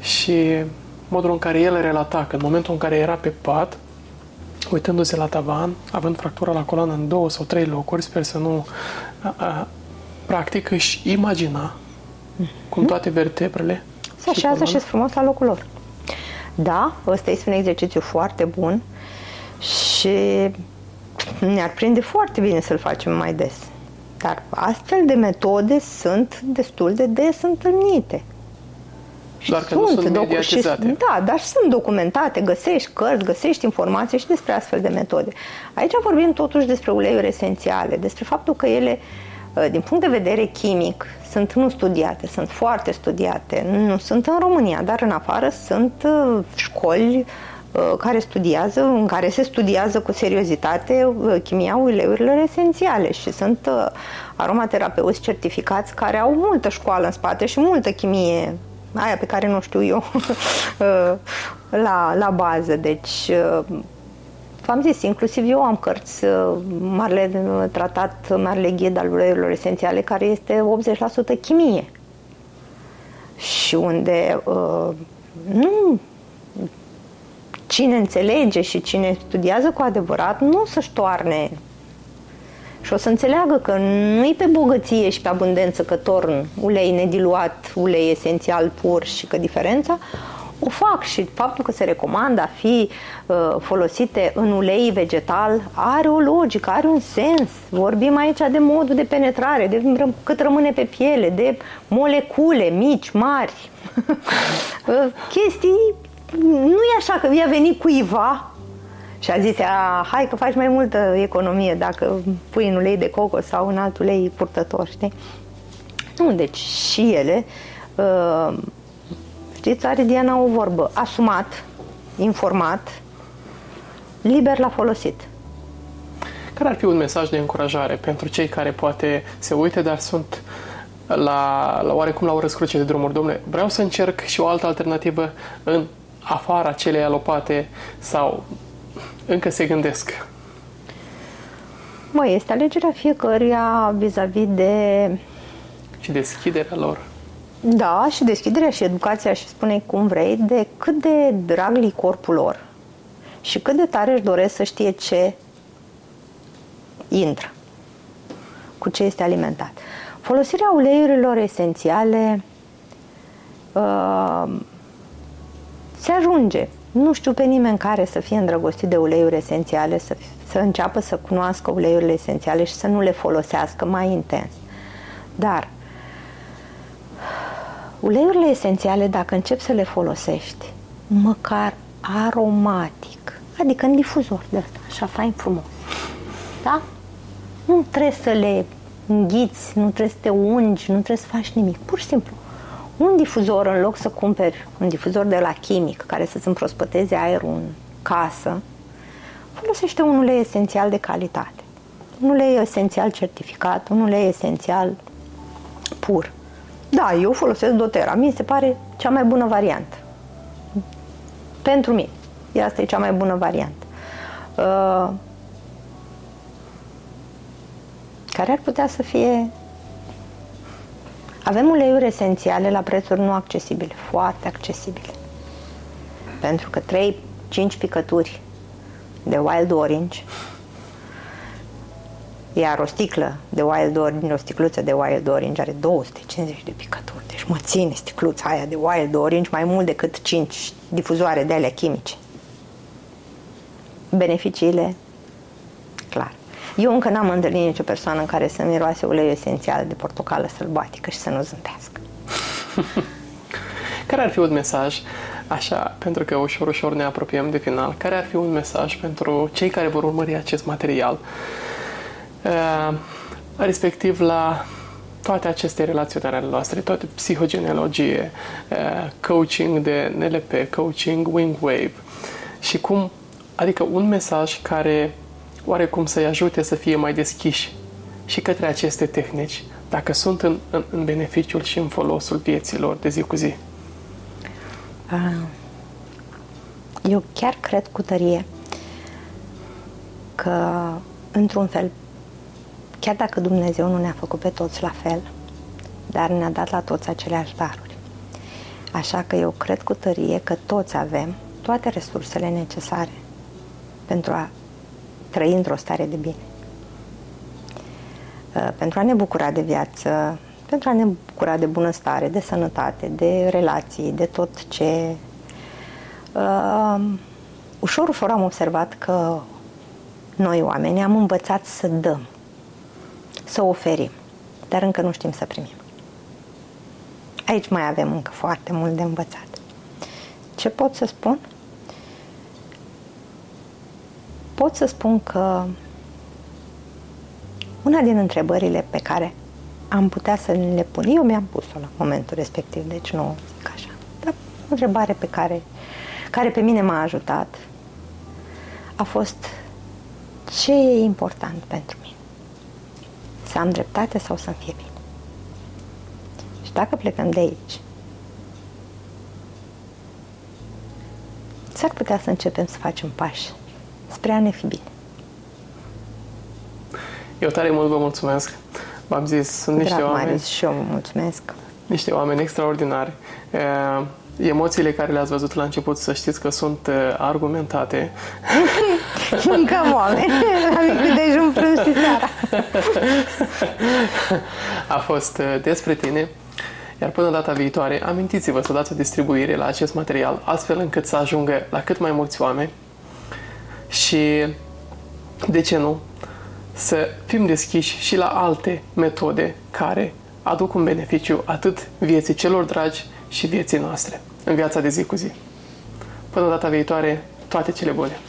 Și modul în care el relata că în momentul în care era pe pat, uitându-se la tavan, având fractura la coloană în două sau trei locuri, sper să nu... A, a, practic își imagina uh-huh. cum toate vertebrele se așează și frumos la locul lor. Da, ăsta este un exercițiu foarte bun și ne-ar prinde foarte bine să-l facem mai des. Dar astfel de metode sunt destul de des întâlnite. Doar că sunt, nu sunt mediatizate. Și, da, dar sunt documentate, găsești cărți, găsești informații și despre astfel de metode. Aici vorbim totuși despre uleiuri esențiale, despre faptul că ele, ă, din punct de vedere chimic, sunt nu studiate, sunt foarte studiate. Nu sunt în România, dar în afară sunt ă, școli ă, care studiază, în care se studiază cu seriozitate chimia uleiurilor esențiale și sunt aromaterapeuți certificați care au multă școală în spate și multă chimie aia pe care nu știu eu la, la bază. Deci, v-am zis, inclusiv eu am cărți, marele tratat, marele ghid al uleiurilor esențiale, care este 80% chimie. Și unde nu cine înțelege și cine studiază cu adevărat nu o să-și toarne și o să înțeleagă că nu e pe bogăție și pe abundență că torn ulei nediluat, ulei esențial pur și că diferența o fac și faptul că se recomandă a fi uh, folosite în ulei vegetal are o logică, are un sens. Vorbim aici de modul de penetrare, de cât rămâne pe piele, de molecule mici, mari. uh, chestii, nu e așa că i-a venit cuiva și a zis, a, hai că faci mai multă economie dacă pui în ulei de cocos sau în alt ulei purtător, știi? Nu, deci și ele uh, știți, are Diana o vorbă. Asumat, informat, liber la folosit. Care ar fi un mesaj de încurajare pentru cei care poate se uite, dar sunt la, la oarecum la o răscruce de drumuri? Domnule, vreau să încerc și o altă alternativă în afara celei alopate sau încă se gândesc? Măi, este alegerea fiecăruia vis-a-vis de... Și deschiderea lor. Da, și deschiderea și educația și spune cum vrei, de cât de drag li corpul lor și cât de tare își doresc să știe ce intră, cu ce este alimentat. Folosirea uleiurilor esențiale uh, se ajunge. Nu știu pe nimeni care să fie îndrăgostit de uleiuri esențiale, să, să înceapă să cunoască uleiurile esențiale și să nu le folosească mai intens. Dar uleiurile esențiale, dacă începi să le folosești, măcar aromatic, adică în difuzor de asta, așa fain frumos, da? Nu trebuie să le înghiți, nu trebuie să te ungi, nu trebuie să faci nimic. Pur și simplu, un difuzor, în loc să cumperi un difuzor de la chimic care să-ți împrospăteze aerul în casă, folosește un ulei esențial de calitate. Un ulei esențial certificat, un ulei esențial pur. Da, eu folosesc doTERRA. Mie se pare cea mai bună variantă. Pentru mine. Asta e cea mai bună variantă. Uh, care ar putea să fie... Avem uleiuri esențiale la prețuri nu accesibile, foarte accesibile. Pentru că 3-5 picături de wild orange iar o sticlă de wild orange, o sticluță de wild orange are 250 de picături. Deci mă ține sticluța aia de wild orange mai mult decât 5 difuzoare de alea chimice. Beneficiile, clar. Eu încă n-am întâlnit nicio persoană în care să miroase ulei esențial de portocală sălbatică și să nu zâmbească. care ar fi un mesaj, așa, pentru că ușor, ușor ne apropiem de final, care ar fi un mesaj pentru cei care vor urmări acest material, uh, respectiv la toate aceste relaționări ale noastre, toate psihogenealogie, uh, coaching de NLP, coaching wing wave și cum, adică un mesaj care oarecum să-i ajute să fie mai deschiși și către aceste tehnici, dacă sunt în, în, în beneficiul și în folosul vieților de zi cu zi? Eu chiar cred cu tărie că, într-un fel, chiar dacă Dumnezeu nu ne-a făcut pe toți la fel, dar ne-a dat la toți aceleași daruri. Așa că eu cred cu tărie că toți avem toate resursele necesare pentru a trăi într-o stare de bine. Uh, pentru a ne bucura de viață, pentru a ne bucura de bunăstare, de sănătate, de relații, de tot ce... Uh, ușor, ușor am observat că noi oameni am învățat să dăm, să oferim, dar încă nu știm să primim. Aici mai avem încă foarte mult de învățat. Ce pot să spun? pot să spun că una din întrebările pe care am putea să le pun, eu mi-am pus-o la momentul respectiv, deci nu zic așa, dar o întrebare pe care, care pe mine m-a ajutat a fost ce e important pentru mine? Să am dreptate sau să-mi fie bine? Și dacă plecăm de aici, s-ar putea să începem să facem pași spre a ne fi bine. Eu tare mult vă mulțumesc. V-am zis, sunt niște Drag oameni... Marius, și eu vă mulțumesc. Niște oameni extraordinari. Emoțiile care le-ați văzut la început, să știți că sunt argumentate. Încă oameni. La micul dejun, prânz și seara. A fost despre tine. Iar până data viitoare, amintiți-vă să dați o distribuire la acest material, astfel încât să ajungă la cât mai mulți oameni și, de ce nu, să fim deschiși și la alte metode care aduc un beneficiu atât vieții celor dragi și vieții noastre în viața de zi cu zi. Până data viitoare, toate cele bune!